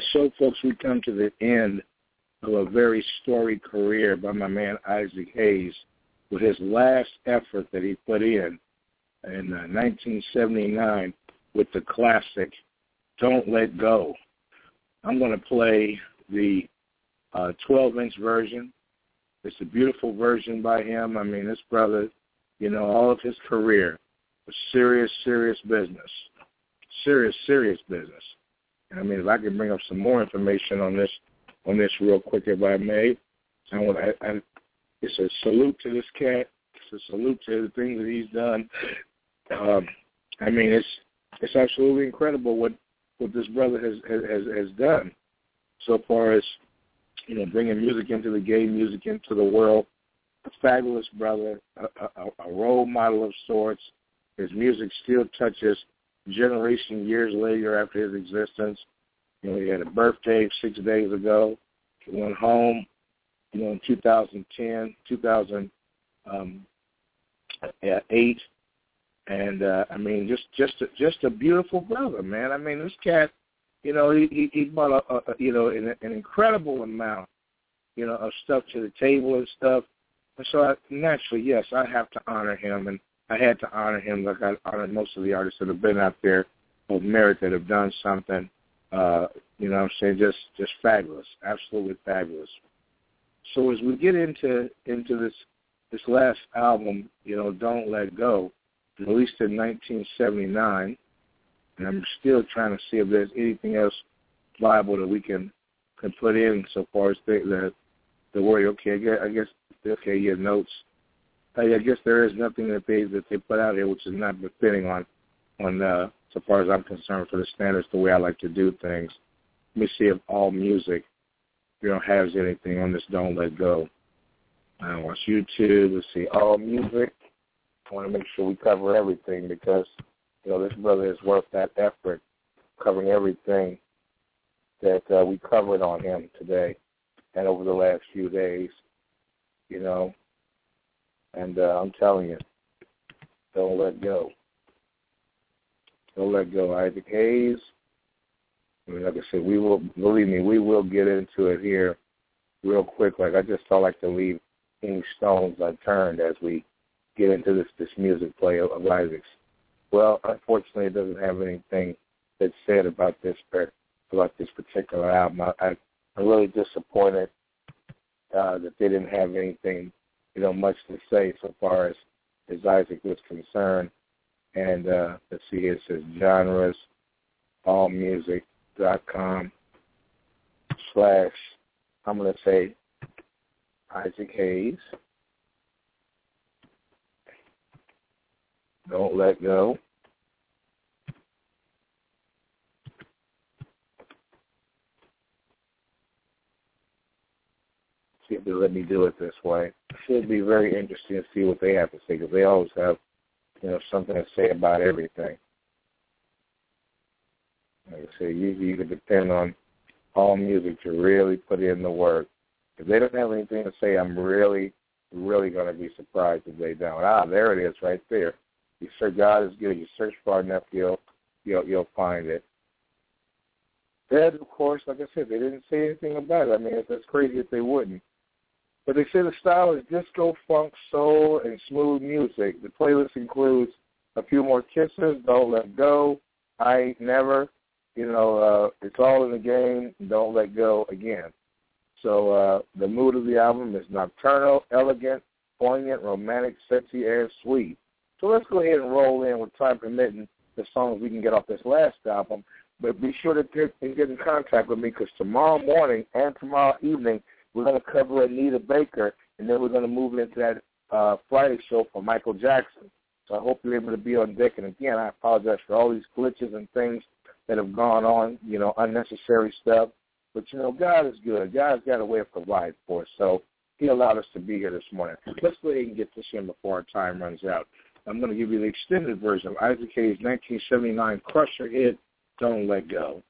And so, folks, we come to the end of a very storied career by my man Isaac Hayes with his last effort that he put in in uh, 1979 with the classic Don't Let Go. I'm going to play the uh, 12-inch version. It's a beautiful version by him. I mean, this brother, you know, all of his career was serious, serious business. Serious, serious business. I mean, if I could bring up some more information on this, on this real quick, if I may, I want. I, I, it's a salute to this cat. It's a salute to the things that he's done. Um, I mean, it's it's absolutely incredible what what this brother has has has done so far as you know bringing music into the game, music into the world. A fabulous brother, a, a, a role model of sorts. His music still touches generation years later after his existence. You know, he had a birthday six days ago. He went home. you know, in 2010, 2008, um, and uh, I mean, just just a, just a beautiful brother, man. I mean, this cat, you know, he he, he brought a, a you know an, an incredible amount, you know, of stuff to the table and stuff. And so I, naturally, yes, I have to honor him, and I had to honor him like I honored most of the artists that have been out there of merit that have done something. Uh, you know, what I'm saying just just fabulous, absolutely fabulous. So as we get into into this this last album, you know, Don't Let Go, released in 1979, and I'm still trying to see if there's anything else viable that we can can put in so far as the the, the word. Okay, I guess, I guess okay, your notes. I, guess there is nothing that they that they put out here which is not befitting on on uh, so far as I'm concerned for the standards the way I like to do things. Let me see if all music you know has anything on this. Don't let go. I watch YouTube. Let's see all music. I want to make sure we cover everything because you know this brother is worth that effort, covering everything that uh, we covered on him today and over the last few days. You know, and uh, I'm telling you, don't let go. Don't let go. Isaac Hayes. I mean, like I said, we will believe me, we will get into it here real quick. Like I just don't like to leave any stones unturned as we get into this this music play of, of Isaac's. Well, unfortunately, it doesn't have anything that's said about this about this particular album. I, I, I'm really disappointed uh, that they didn't have anything, you know, much to say so far as as Isaac was concerned. And uh, let's see, it says genres, allmusic.com slash, I'm going to say Isaac Hayes. Don't let go. See if they let me do it this way. Should be very interesting to see what they have to say because they always have, you know, something to say about everything. Like I say, usually you can depend on all music to really put in the work. If they don't have anything to say, I'm really, really going to be surprised if they don't. Ah, there it is, right there. You search God is good. You search far enough, you'll you'll you'll find it. Then, of course, like I said, they didn't say anything about it. I mean, that's crazy if they wouldn't. But they say the style is disco, funk, soul, and smooth music. The playlist includes a few more kisses, don't let go, I ain't never, you know, uh, it's all in the game, don't let go again. So uh, the mood of the album is nocturnal, elegant, poignant, romantic, sexy, and sweet. So let's go ahead and roll in with time permitting the songs we can get off this last album. But be sure to get, get in contact with me because tomorrow morning and tomorrow evening we're going to cover Anita Baker, and then we're going to move into that uh, Friday show for Michael Jackson. So I hope you're able to be on deck. And again, I apologize for all these glitches and things that have gone on, you know, unnecessary stuff. But, you know, God is good. God's got a way of providing for us. So he allowed us to be here this morning. Let's go ahead and get this in before our time runs out. I'm going to give you the extended version of Isaac Hayes' 1979 crusher hit, Don't Let Go.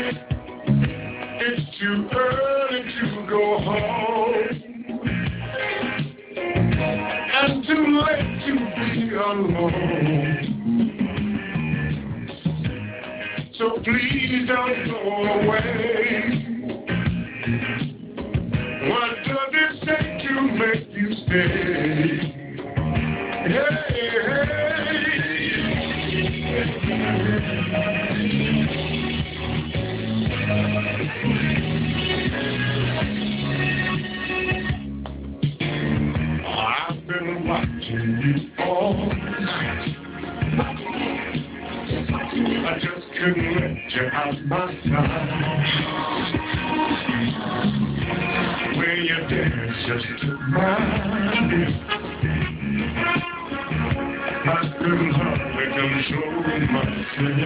It's too early to go home and too late to be alone. So please don't go away. What does it take to make you stay? Couldn't let you out my sight. Will you dance just to my beat? I still love it, I'm.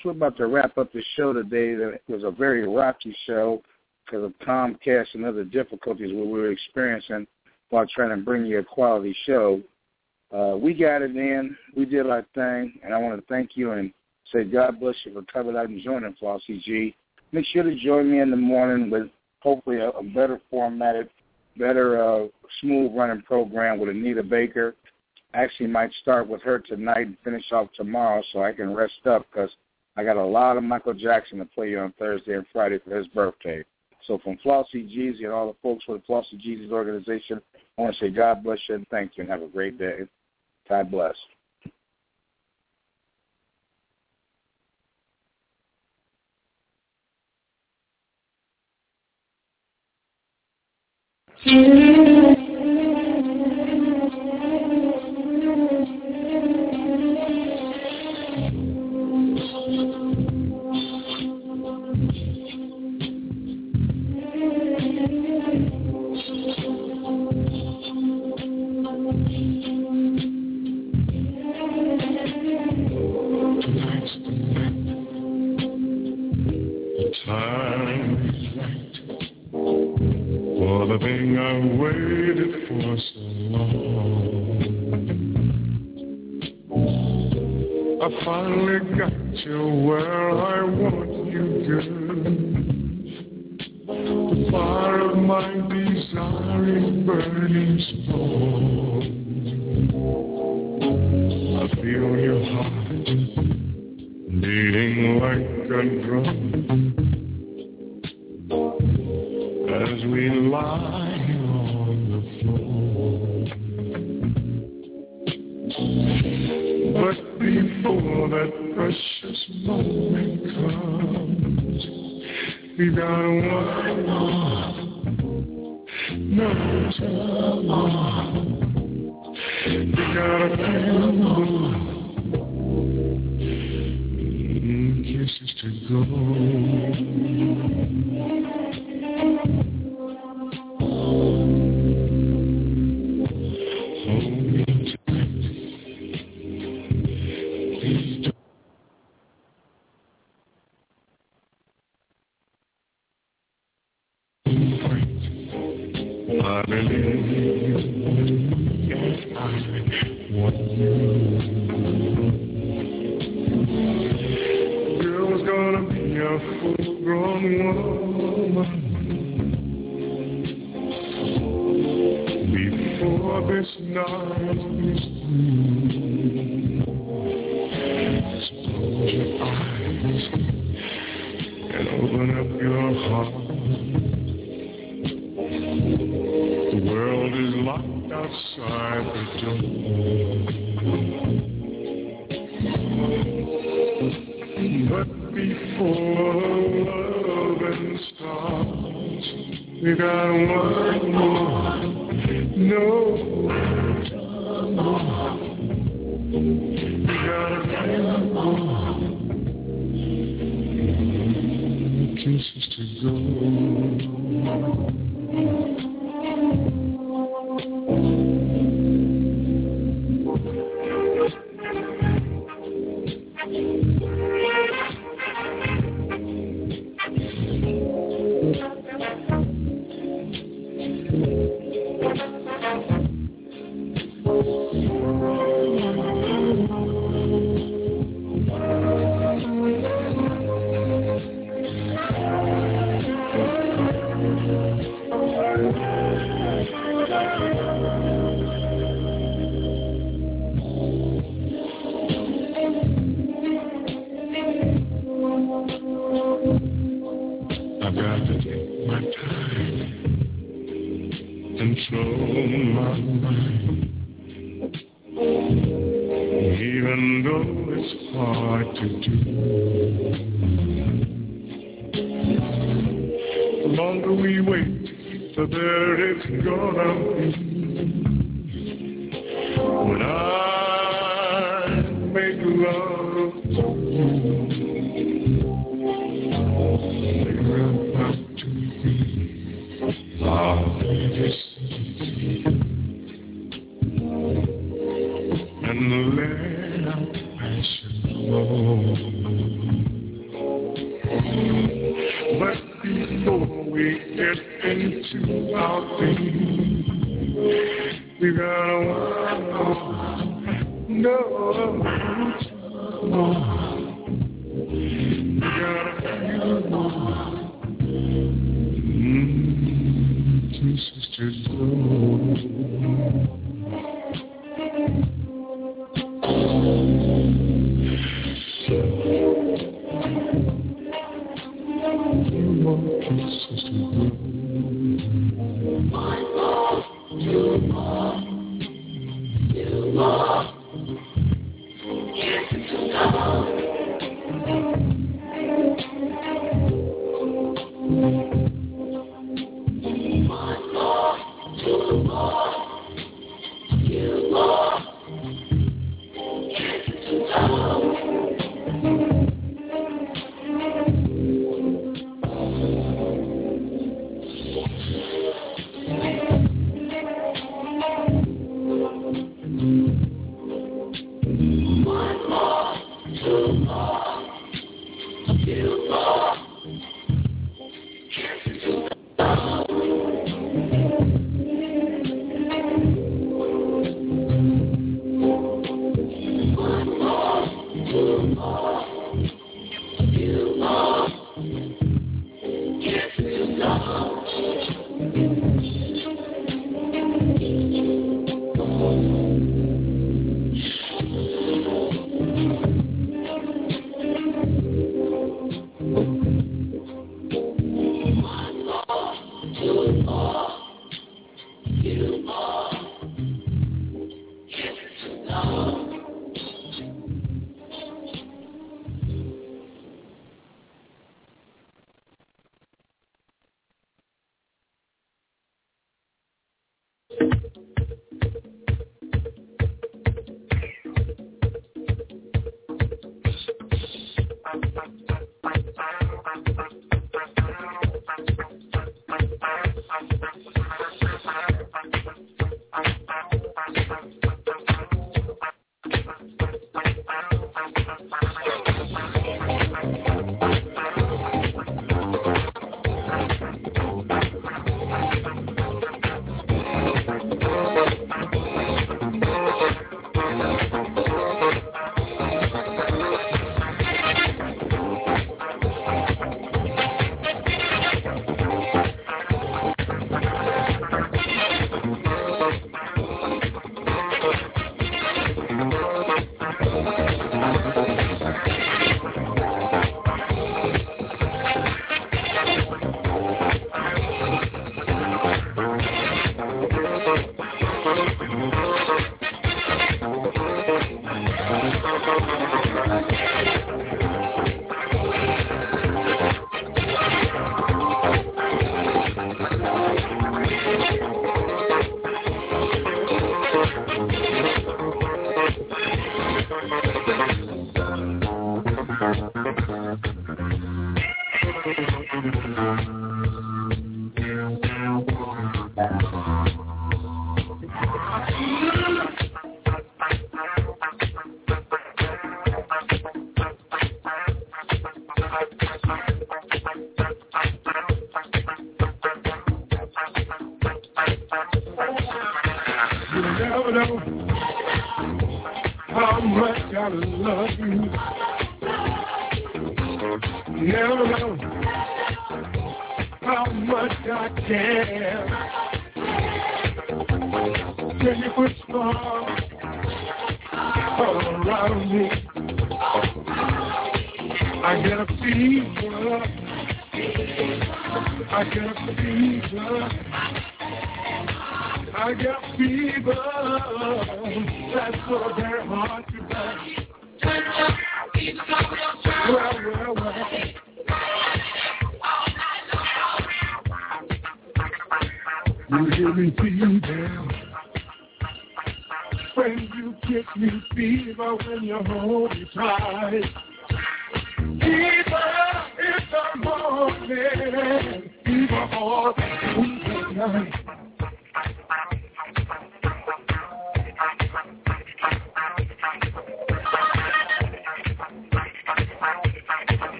Folks, we're about to wrap up the show today. It was a very rocky show because of Comcast and other difficulties we were experiencing while trying to bring you a quality show. Uh, we got it in. We did our thing, and I want to thank you and say God bless you for coming out and joining Flossie G. Make sure to join me in the morning with hopefully a, a better formatted, better uh, smooth running program with Anita Baker I actually might start with her tonight and finish off tomorrow so I can rest up because I got a lot of Michael Jackson to play you on Thursday and Friday for his birthday. So from Flossy Jeezy and all the folks with the Flossy Jeezy's organization, I want to say God bless you and thank you and have a great day. God bless.